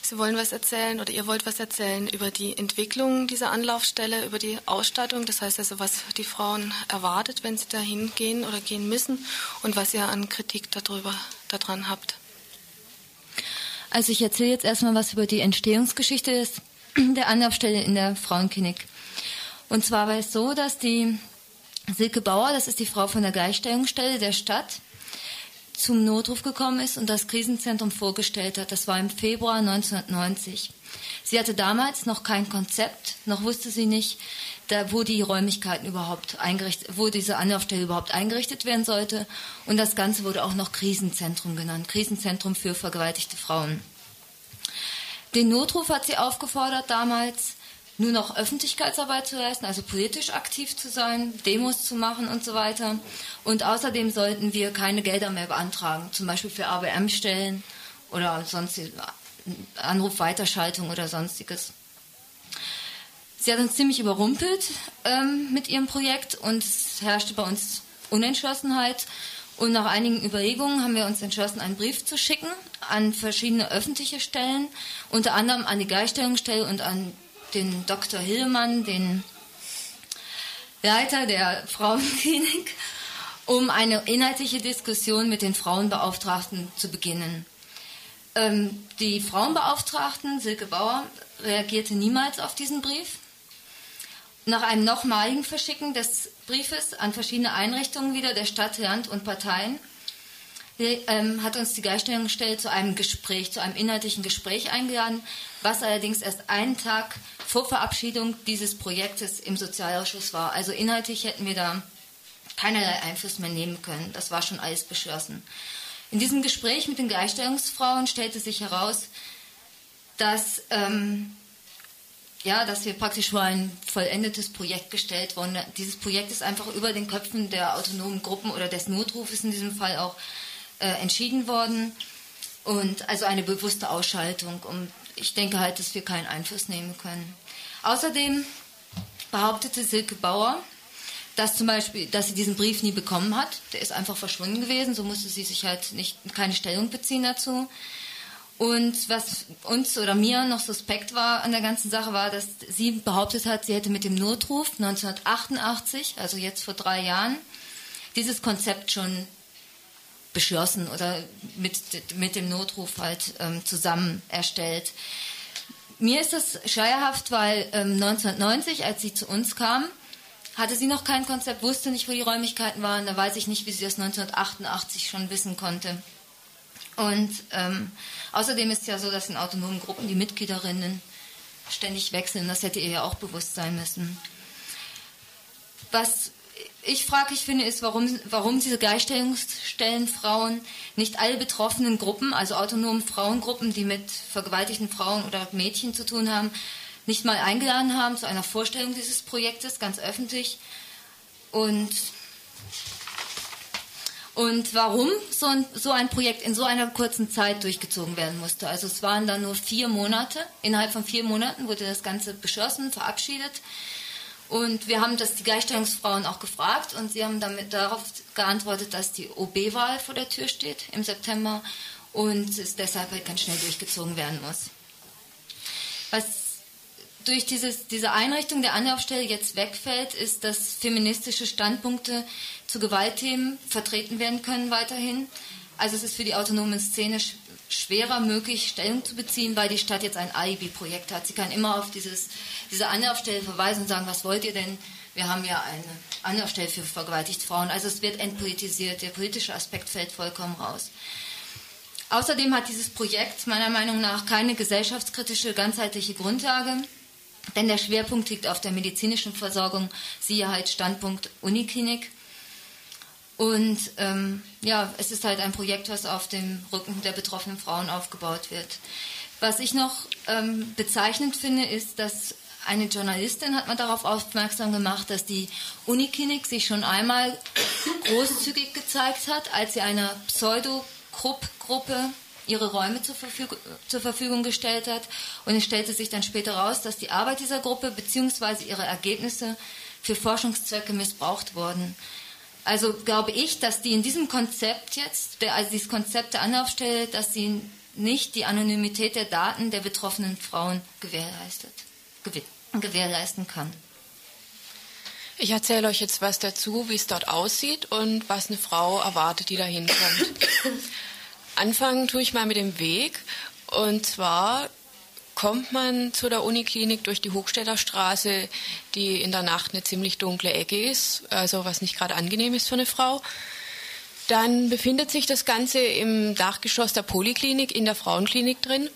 Sie wollen was erzählen oder ihr wollt was erzählen über die Entwicklung dieser Anlaufstelle, über die Ausstattung, das heißt also, was die Frauen erwartet, wenn sie da hingehen oder gehen müssen und was ihr an Kritik darüber daran habt.
Also ich erzähle jetzt erstmal was über die Entstehungsgeschichte des, der Anlaufstelle in der Frauenklinik. Und zwar war es so, dass die Silke Bauer, das ist die Frau von der Gleichstellungsstelle der Stadt, zum Notruf gekommen ist und das Krisenzentrum vorgestellt hat. Das war im Februar 1990. Sie hatte damals noch kein Konzept, noch wusste sie nicht, da, wo die Räumlichkeiten überhaupt eingerichtet, wo diese Anlaufstelle überhaupt eingerichtet werden sollte. Und das Ganze wurde auch noch Krisenzentrum genannt, Krisenzentrum für vergewaltigte Frauen. Den Notruf hat sie aufgefordert damals, nur noch Öffentlichkeitsarbeit zu leisten, also politisch aktiv zu sein, Demos zu machen und so weiter. Und außerdem sollten wir keine Gelder mehr beantragen, zum Beispiel für ABM-Stellen oder sonstige Anrufweiterschaltung oder sonstiges. Sie hat uns ziemlich überrumpelt ähm, mit ihrem Projekt und es herrschte bei uns Unentschlossenheit. Und nach einigen Überlegungen haben wir uns entschlossen, einen Brief zu schicken an verschiedene öffentliche Stellen, unter anderem an die Gleichstellungsstelle und an den Dr. Hillmann, den Leiter der Frauenklinik, um eine inhaltliche Diskussion mit den Frauenbeauftragten zu beginnen. Ähm, die Frauenbeauftragten, Silke Bauer, reagierte niemals auf diesen Brief. Nach einem nochmaligen Verschicken des Briefes an verschiedene Einrichtungen wieder der Stadt, Land und Parteien ähm, hat uns die Gleichstellungsstelle zu einem Gespräch, zu einem inhaltlichen Gespräch eingeladen, was allerdings erst einen Tag vor Verabschiedung dieses Projektes im Sozialausschuss war. Also inhaltlich hätten wir da keinerlei Einfluss mehr nehmen können. Das war schon alles beschlossen. In diesem Gespräch mit den Gleichstellungsfrauen stellte sich heraus, dass, ähm, ja, dass wir praktisch vor ein vollendetes Projekt gestellt wurden. Dieses Projekt ist einfach über den Köpfen der autonomen Gruppen oder des Notrufes in diesem Fall auch äh, entschieden worden. Und also eine bewusste Ausschaltung. Und ich denke halt, dass wir keinen Einfluss nehmen können. Außerdem behauptete Silke Bauer, dass zum Beispiel, dass sie diesen Brief nie bekommen hat. Der ist einfach verschwunden gewesen, so musste sie sich halt nicht, keine Stellung beziehen dazu. Und was uns oder mir noch suspekt war an der ganzen Sache war, dass sie behauptet hat, sie hätte mit dem Notruf 1988, also jetzt vor drei Jahren, dieses Konzept schon beschlossen oder mit, mit dem Notruf halt ähm, zusammen erstellt. Mir ist das schleierhaft, weil ähm, 1990, als sie zu uns kam, hatte sie noch kein Konzept, wusste nicht, wo die Räumlichkeiten waren. Da weiß ich nicht, wie sie das 1988 schon wissen konnte. Und ähm, außerdem ist es ja so, dass in autonomen Gruppen die Mitgliederinnen ständig wechseln. Das hätte ihr ja auch bewusst sein müssen. Was ich frage, ich finde, ist, warum, warum diese Gleichstellungsstellen Frauen nicht alle betroffenen Gruppen, also autonomen Frauengruppen, die mit vergewaltigten Frauen oder Mädchen zu tun haben, nicht mal eingeladen haben zu einer Vorstellung dieses Projektes, ganz öffentlich. Und, und warum so ein, so ein Projekt in so einer kurzen Zeit durchgezogen werden musste. Also es waren dann nur vier Monate. Innerhalb von vier Monaten wurde das Ganze beschlossen, verabschiedet. Und wir haben das die Gleichstellungsfrauen auch gefragt und sie haben damit darauf geantwortet, dass die OB-Wahl vor der Tür steht im September und es deshalb halt ganz schnell durchgezogen werden muss. Was durch dieses, diese Einrichtung der Anlaufstelle jetzt wegfällt, ist, dass feministische Standpunkte zu Gewaltthemen vertreten werden können weiterhin. Also es ist für die autonome Szene schwerer möglich, Stellung zu beziehen, weil die Stadt jetzt ein Alibi-Projekt hat. Sie kann immer auf dieses, diese Anlaufstelle verweisen und sagen, was wollt ihr denn? Wir haben ja eine Anlaufstelle für vergewaltigte Frauen. Also es wird entpolitisiert. Der politische Aspekt fällt vollkommen raus. Außerdem hat dieses Projekt meiner Meinung nach keine gesellschaftskritische, ganzheitliche Grundlage, denn der Schwerpunkt liegt auf der medizinischen Versorgung, siehe halt Standpunkt Uniklinik. Und ähm, ja, es ist halt ein Projekt, was auf dem Rücken der betroffenen Frauen aufgebaut wird. Was ich noch ähm, bezeichnend finde, ist, dass eine Journalistin hat man darauf aufmerksam gemacht, dass die Uniklinik sich schon einmal großzügig gezeigt hat, als sie einer Pseudo-Gruppe ihre Räume zur Verfügung, zur Verfügung gestellt hat. Und es stellte sich dann später raus, dass die Arbeit dieser Gruppe bzw. ihre Ergebnisse für Forschungszwecke missbraucht wurden. Also glaube ich, dass die in diesem Konzept jetzt, also dieses Konzept der Anlaufstelle, dass sie nicht die Anonymität der Daten der betroffenen Frauen gewährleistet, gewährleisten kann.
Ich erzähle euch jetzt was dazu, wie es dort aussieht und was eine Frau erwartet, die da hinkommt. Anfangen tue ich mal mit dem Weg. Und zwar kommt man zu der Uniklinik durch die Hochstädter Straße, die in der Nacht eine ziemlich dunkle Ecke ist, also was nicht gerade angenehm ist für eine Frau. Dann befindet sich das Ganze im Dachgeschoss der Poliklinik in der Frauenklinik drin.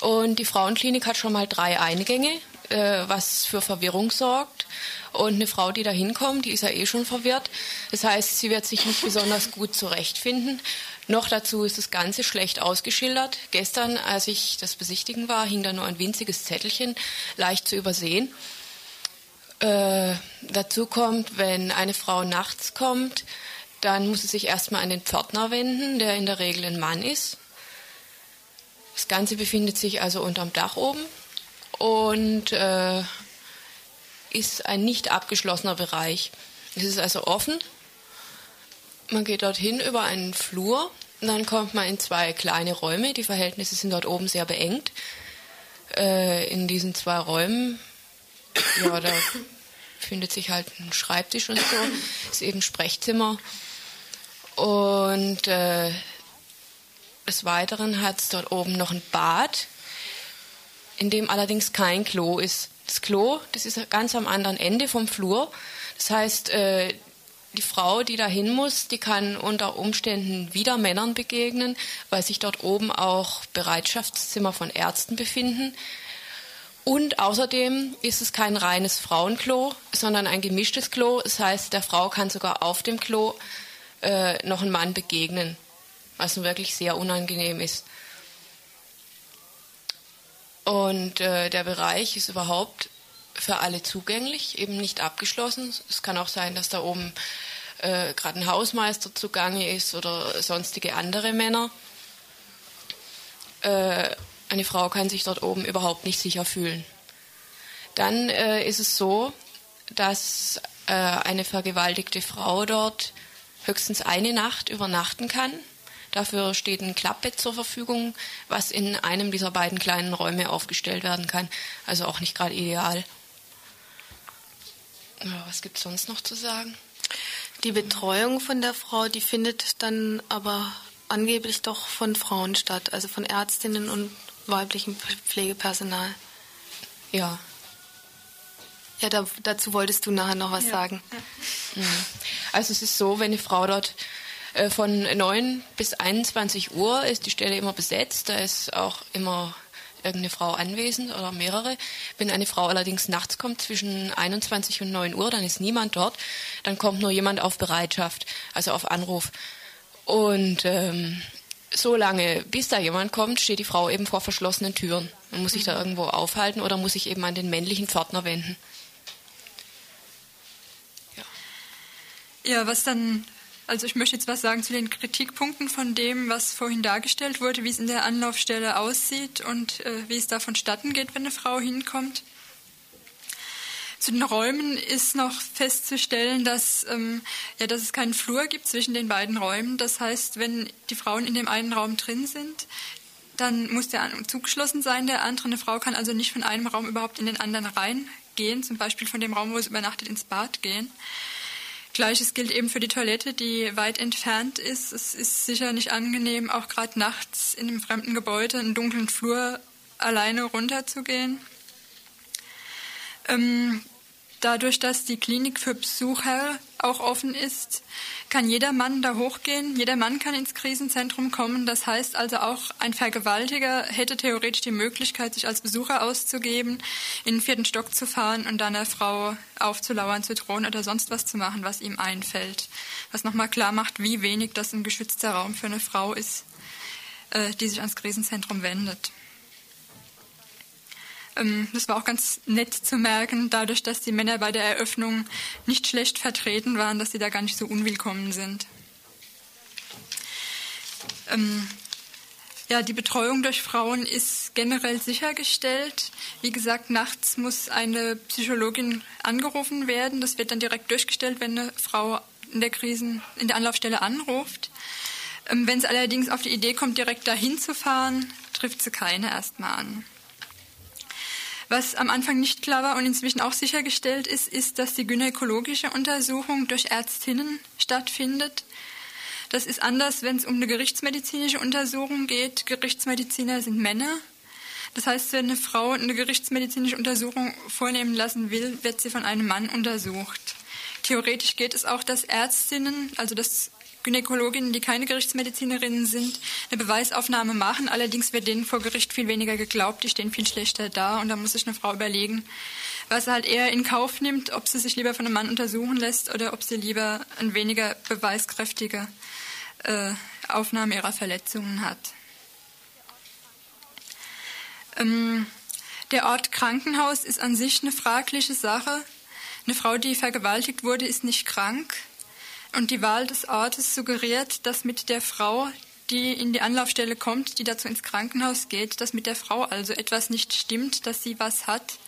Und die Frauenklinik hat schon mal drei Eingänge, äh, was für Verwirrung sorgt. Und eine Frau, die da hinkommt, die ist ja eh schon verwirrt. Das heißt, sie wird sich nicht besonders gut zurechtfinden. Noch dazu ist das Ganze schlecht ausgeschildert. Gestern, als ich das besichtigen war, hing da nur ein winziges Zettelchen, leicht zu übersehen. Äh, dazu kommt, wenn eine Frau nachts kommt, dann muss sie sich erstmal an den Pförtner wenden, der in der Regel ein Mann ist. Das Ganze befindet sich also unterm Dach oben und äh, ist ein nicht abgeschlossener Bereich. Es ist also offen. Man geht dorthin über einen Flur und dann kommt man in zwei kleine Räume. Die Verhältnisse sind dort oben sehr beengt. Äh, in diesen zwei Räumen, ja, da findet sich halt ein Schreibtisch und so, ist eben Sprechzimmer. Und äh, des Weiteren hat es dort oben noch ein Bad, in dem allerdings kein Klo ist. Das Klo, das ist ganz am anderen Ende vom Flur. Das heißt, äh, die Frau, die dahin muss, die kann unter Umständen wieder Männern begegnen, weil sich dort oben auch Bereitschaftszimmer von Ärzten befinden. Und außerdem ist es kein reines Frauenklo, sondern ein gemischtes Klo. Das heißt, der Frau kann sogar auf dem Klo äh, noch ein Mann begegnen, was wirklich sehr unangenehm ist. Und äh, der Bereich ist überhaupt für alle zugänglich, eben nicht abgeschlossen. Es kann auch sein, dass da oben äh, gerade ein Hausmeister zugange ist oder sonstige andere Männer. Äh, eine Frau kann sich dort oben überhaupt nicht sicher fühlen. Dann äh, ist es so, dass äh, eine vergewaltigte Frau dort höchstens eine Nacht übernachten kann Dafür steht ein Klappbett zur Verfügung, was in einem dieser beiden kleinen Räume aufgestellt werden kann. Also auch nicht gerade ideal. Was gibt es sonst noch zu sagen?
Die Betreuung von der Frau, die findet dann aber angeblich doch von Frauen statt, also von Ärztinnen und weiblichem Pflegepersonal.
Ja.
Ja, da, dazu wolltest du nachher noch was ja. sagen.
Mhm. Also es ist so, wenn eine Frau dort äh, von 9 bis 21 Uhr ist die Stelle immer besetzt. Da ist auch immer irgendeine Frau anwesend oder mehrere. Wenn eine Frau allerdings nachts kommt zwischen 21 und 9 Uhr, dann ist niemand dort. Dann kommt nur jemand auf Bereitschaft, also auf Anruf. Und ähm, so lange, bis da jemand kommt, steht die Frau eben vor verschlossenen Türen und muss sich da irgendwo aufhalten oder muss sich eben an den männlichen Pförtner wenden.
Ja, ja was dann also ich möchte jetzt was sagen zu den Kritikpunkten von dem, was vorhin dargestellt wurde, wie es in der Anlaufstelle aussieht und äh, wie es da vonstatten geht, wenn eine Frau hinkommt. Zu den Räumen ist noch festzustellen, dass, ähm, ja, dass es keinen Flur gibt zwischen den beiden Räumen. Das heißt, wenn die Frauen in dem einen Raum drin sind, dann muss der zugeschlossen sein, der andere. Eine Frau kann also nicht von einem Raum überhaupt in den anderen reingehen, zum Beispiel von dem Raum, wo sie übernachtet, ins Bad gehen. Gleiches gilt eben für die Toilette, die weit entfernt ist. Es ist sicher nicht angenehm, auch gerade nachts in einem fremden Gebäude, einen dunklen Flur alleine runterzugehen. Ähm, dadurch, dass die Klinik für Besucher auch offen ist, kann jeder Mann da hochgehen. Jeder Mann kann ins Krisenzentrum kommen. Das heißt also auch ein Vergewaltiger hätte theoretisch die Möglichkeit, sich als Besucher auszugeben, in den vierten Stock zu fahren und dann einer Frau aufzulauern, zu drohen oder sonst was zu machen, was ihm einfällt. Was nochmal klar macht, wie wenig das ein geschützter Raum für eine Frau ist, äh, die sich ans Krisenzentrum wendet. Ähm, das war auch ganz nett zu merken, dadurch, dass die Männer bei der Eröffnung nicht schlecht vertreten waren, dass sie da gar nicht so unwillkommen sind. Ähm, ja, die Betreuung durch Frauen ist generell sichergestellt. Wie gesagt, nachts muss eine Psychologin angerufen werden. Das wird dann direkt durchgestellt, wenn eine Frau in der Krisen, in der Anlaufstelle anruft. Ähm, wenn sie allerdings auf die Idee kommt, direkt dahin zu fahren, trifft sie keine erstmal an. Was am Anfang nicht klar war und inzwischen auch sichergestellt ist, ist, dass die gynäkologische Untersuchung durch Ärztinnen stattfindet. Das ist anders, wenn es um eine gerichtsmedizinische Untersuchung geht. Gerichtsmediziner sind Männer. Das heißt, wenn eine Frau eine gerichtsmedizinische Untersuchung vornehmen lassen will, wird sie von einem Mann untersucht. Theoretisch geht es auch, dass Ärztinnen, also dass Gynäkologinnen, die keine Gerichtsmedizinerinnen sind, eine Beweisaufnahme machen. Allerdings wird denen vor Gericht viel weniger geglaubt, die stehen viel schlechter da und da muss sich eine Frau überlegen, was sie halt eher in Kauf nimmt, ob sie sich lieber von einem Mann untersuchen lässt oder ob sie lieber eine weniger beweiskräftige äh, Aufnahme ihrer Verletzungen hat. Ähm, der Ort Krankenhaus ist an sich eine fragliche Sache. Eine Frau, die vergewaltigt wurde, ist nicht krank. Und die Wahl des Ortes suggeriert, dass mit der Frau, die in die Anlaufstelle kommt, die dazu ins Krankenhaus geht, dass mit der Frau also etwas nicht stimmt, dass sie was hat,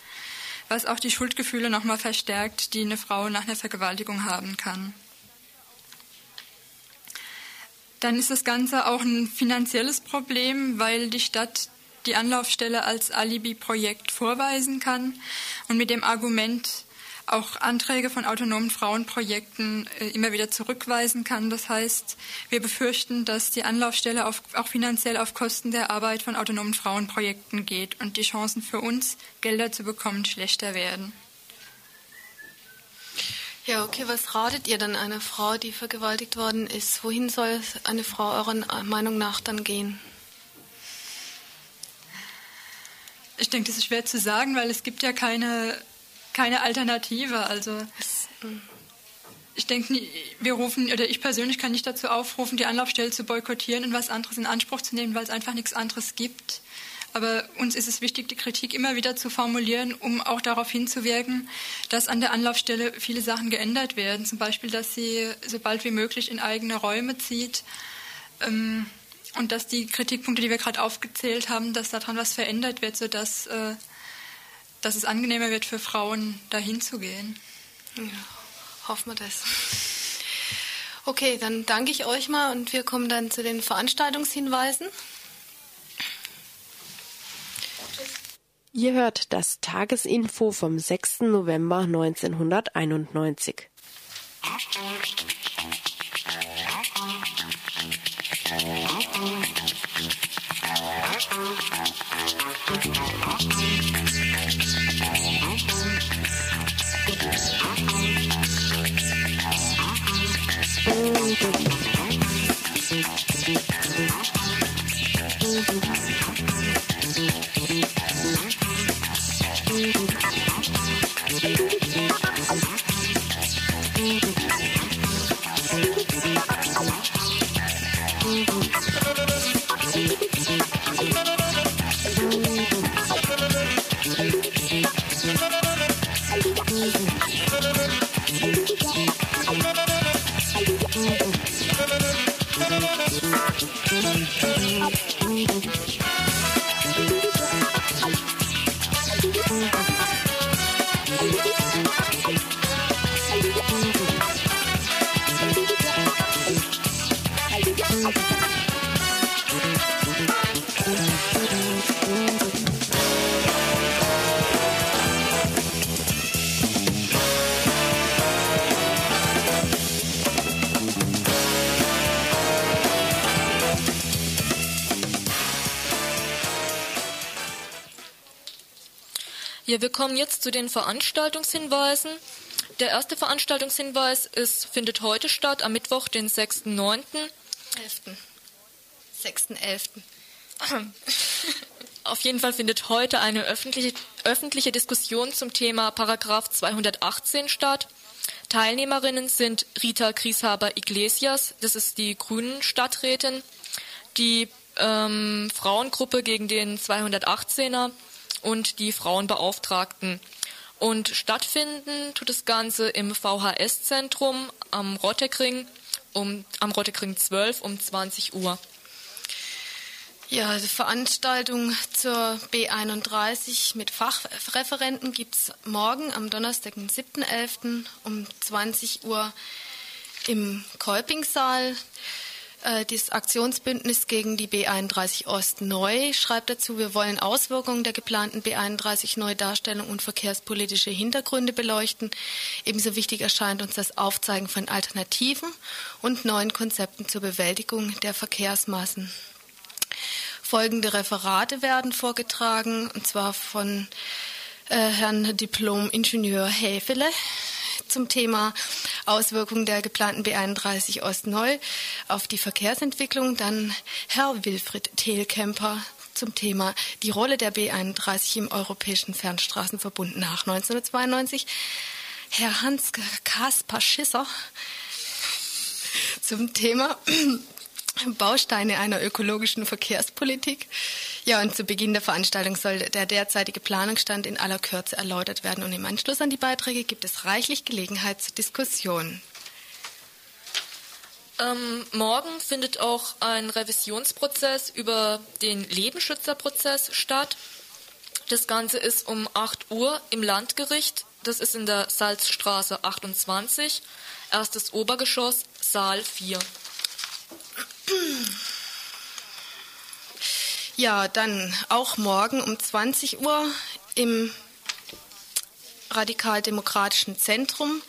was auch die Schuldgefühle nochmal verstärkt, die eine Frau nach einer Vergewaltigung haben kann. Dann ist das Ganze auch ein finanzielles Problem, weil die Stadt die Anlaufstelle als Alibi-Projekt vorweisen kann und mit dem Argument, auch Anträge von autonomen Frauenprojekten äh, immer wieder zurückweisen kann. Das heißt, wir befürchten, dass die Anlaufstelle auf, auch finanziell auf Kosten der Arbeit von autonomen Frauenprojekten geht und die Chancen für uns, Gelder zu bekommen, schlechter werden.
Ja, okay, was ratet ihr dann einer Frau, die vergewaltigt worden ist? Wohin soll eine Frau eurer Meinung nach dann gehen?
Ich denke, das ist schwer zu sagen, weil es gibt ja keine keine Alternative. Also ich denke, wir rufen, oder ich persönlich kann nicht dazu aufrufen, die Anlaufstelle zu boykottieren und was anderes in Anspruch zu nehmen, weil es einfach nichts anderes gibt. Aber uns ist es wichtig, die Kritik immer wieder zu formulieren, um auch darauf hinzuwirken, dass an der Anlaufstelle viele Sachen geändert werden. Zum Beispiel, dass sie so bald wie möglich in eigene Räume zieht. Ähm, und dass die Kritikpunkte, die wir gerade aufgezählt haben, dass daran was verändert wird, sodass äh, dass es angenehmer wird für Frauen, dahin zu gehen.
Ja, hoffen wir das. Okay, dann danke ich euch mal und wir kommen dann zu den Veranstaltungshinweisen.
Ihr hört das Tagesinfo vom 6. November 1991.
Ja, kommen jetzt zu den Veranstaltungshinweisen. Der erste Veranstaltungshinweis ist, findet heute statt, am Mittwoch, den 6.9.
11. 6.11.
Auf jeden Fall findet heute eine öffentliche, öffentliche Diskussion zum Thema Paragraph 218 statt. Teilnehmerinnen sind Rita Grieshaber-Iglesias, das ist die Grünen Stadträtin, die ähm, Frauengruppe gegen den 218er, und die Frauenbeauftragten. Und stattfinden tut das Ganze im VHS-Zentrum am Rottekring, um, am Rottekring 12 um 20 Uhr.
Ja, die Veranstaltung zur B31 mit Fachreferenten gibt es morgen am Donnerstag, den 7.11. um 20 Uhr im Kolpingsaal. Äh, das Aktionsbündnis gegen die B31 Ost neu schreibt dazu, wir wollen Auswirkungen der geplanten B31 Neudarstellung und verkehrspolitische Hintergründe beleuchten. Ebenso wichtig erscheint uns das Aufzeigen von Alternativen und neuen Konzepten zur Bewältigung der Verkehrsmassen. Folgende Referate werden vorgetragen, und zwar von äh, Herrn Diplom-Ingenieur Häfele zum Thema Auswirkungen der geplanten B31 Ostneu auf die Verkehrsentwicklung. Dann Herr Wilfried Thelkemper zum Thema die Rolle der B31 im europäischen Fernstraßenverbund nach 1992. Herr Hans Kaspar Schisser zum Thema Bausteine einer ökologischen Verkehrspolitik. Ja, und zu Beginn der Veranstaltung soll der derzeitige Planungsstand in aller Kürze erläutert werden. Und im Anschluss an die Beiträge gibt es reichlich Gelegenheit zur Diskussion.
Ähm, morgen findet auch ein Revisionsprozess über den Lebensschützerprozess statt. Das Ganze ist um 8 Uhr im Landgericht. Das ist in der Salzstraße 28, erstes Obergeschoss, Saal 4.
Ja, dann auch morgen um 20 Uhr im radikal-demokratischen Zentrum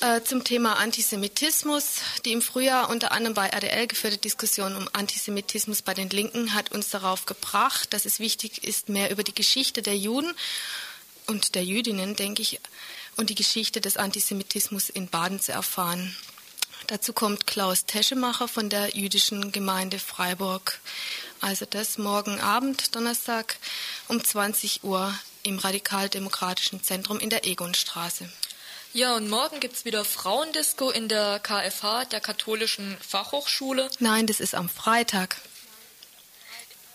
äh, zum Thema Antisemitismus. Die im Frühjahr unter anderem bei RDL geführte Diskussion um Antisemitismus bei den Linken hat uns darauf gebracht, dass es wichtig ist, mehr über die Geschichte der Juden und der Jüdinnen, denke ich, und die Geschichte des Antisemitismus in Baden zu erfahren. Dazu kommt Klaus Teschemacher von der jüdischen Gemeinde Freiburg. Also das morgen Abend, Donnerstag um 20 Uhr im Radikaldemokratischen Zentrum in der Egonstraße.
Ja, und morgen gibt es wieder Frauendisco in der KFH, der Katholischen Fachhochschule.
Nein, das ist am Freitag.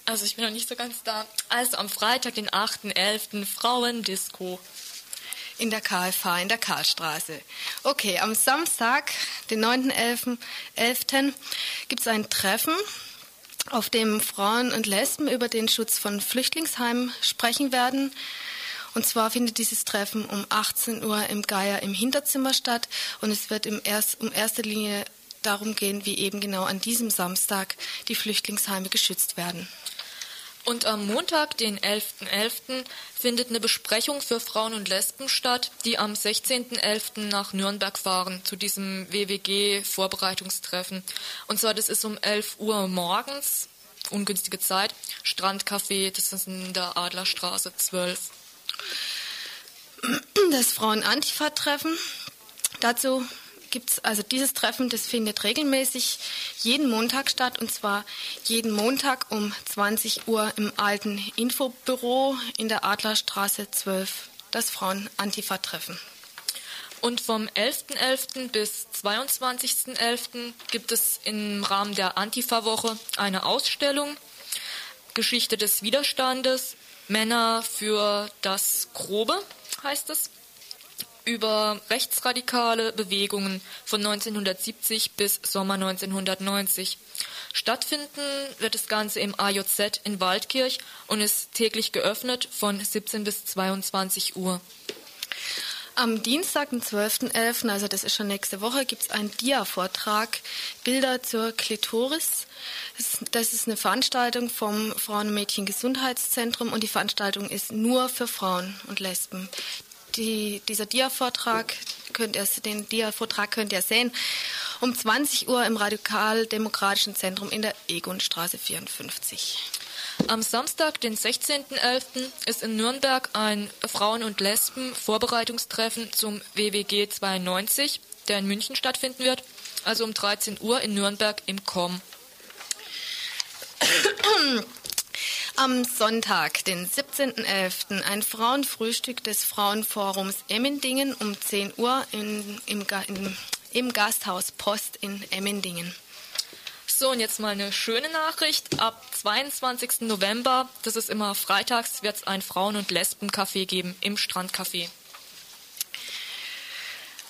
Also ich bin noch nicht so ganz da. Also am Freitag, den 8.11. Frauendisco
in der KFH in der Karlstraße. Okay, am Samstag, den 9.11., gibt es ein Treffen, auf dem Frauen und Lesben über den Schutz von Flüchtlingsheimen sprechen werden. Und zwar findet dieses Treffen um 18 Uhr im Geier im Hinterzimmer statt und es wird im erst, um erster Linie darum gehen, wie eben genau an diesem Samstag die Flüchtlingsheime geschützt werden.
Und am Montag, den 11.11., .11., findet eine Besprechung für Frauen und Lesben statt, die am 16.11. nach Nürnberg fahren zu diesem WWG-Vorbereitungstreffen. Und zwar, das ist um 11 Uhr morgens, ungünstige Zeit, Strandcafé, das ist in der Adlerstraße 12.
Das Frauen-Antifa-Treffen. Dazu gibt's also dieses Treffen, das findet regelmäßig jeden Montag statt und zwar jeden Montag um 20 Uhr im alten Infobüro in der Adlerstraße 12, das Frauen-Antifa-Treffen.
Und vom 11.11. .11. bis 22.11. gibt es im Rahmen der Antifa-Woche eine Ausstellung Geschichte des Widerstandes, Männer für das Grobe heißt es über rechtsradikale Bewegungen von 1970 bis Sommer 1990. Stattfinden wird das Ganze im AJZ in Waldkirch und ist täglich geöffnet von 17 bis 22 Uhr.
Am Dienstag, den 12.11., also das ist schon nächste Woche, gibt es einen Dia-Vortrag Bilder zur Klitoris. Das ist eine Veranstaltung vom Frauen- und Mädchen-Gesundheitszentrum und die Veranstaltung ist nur für Frauen und Lesben die, dieser Dia-Vortrag, könnt ihr, den Dia-Vortrag könnt ihr sehen, um 20 Uhr im Radikaldemokratischen Zentrum in der Egonstraße 54.
Am Samstag, den 16.11., ist in Nürnberg ein Frauen- und Lesben-Vorbereitungstreffen zum WWG 92, der in München stattfinden wird, also um 13 Uhr in Nürnberg im KOM.
Am Sonntag, den 17.11., ein Frauenfrühstück des Frauenforums Emmendingen um 10 Uhr in, im, in, im Gasthaus Post in Emmendingen.
So, und jetzt mal eine schöne Nachricht. Ab 22. November, das ist immer freitags, wird es ein Frauen- und Lesbencafé geben im Strandcafé.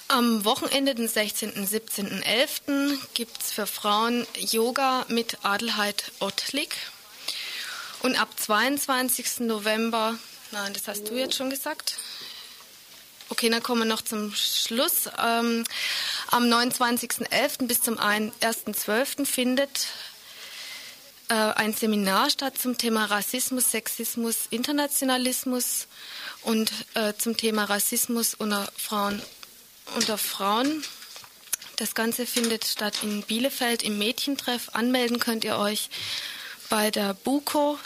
Am Wochenende, den 16. 17.11., gibt es für Frauen Yoga mit Adelheid Ottlik. Und ab 22. November, nein, das hast du jetzt schon gesagt. Okay, dann kommen wir noch zum Schluss. Ähm, am 29.11. bis zum 1.12. findet äh, ein Seminar statt zum Thema Rassismus, Sexismus, Internationalismus und äh, zum Thema Rassismus unter Frauen. Unter Frauen. Das Ganze findet statt in Bielefeld im Mädchentreff. Anmelden könnt ihr euch bei der BUKO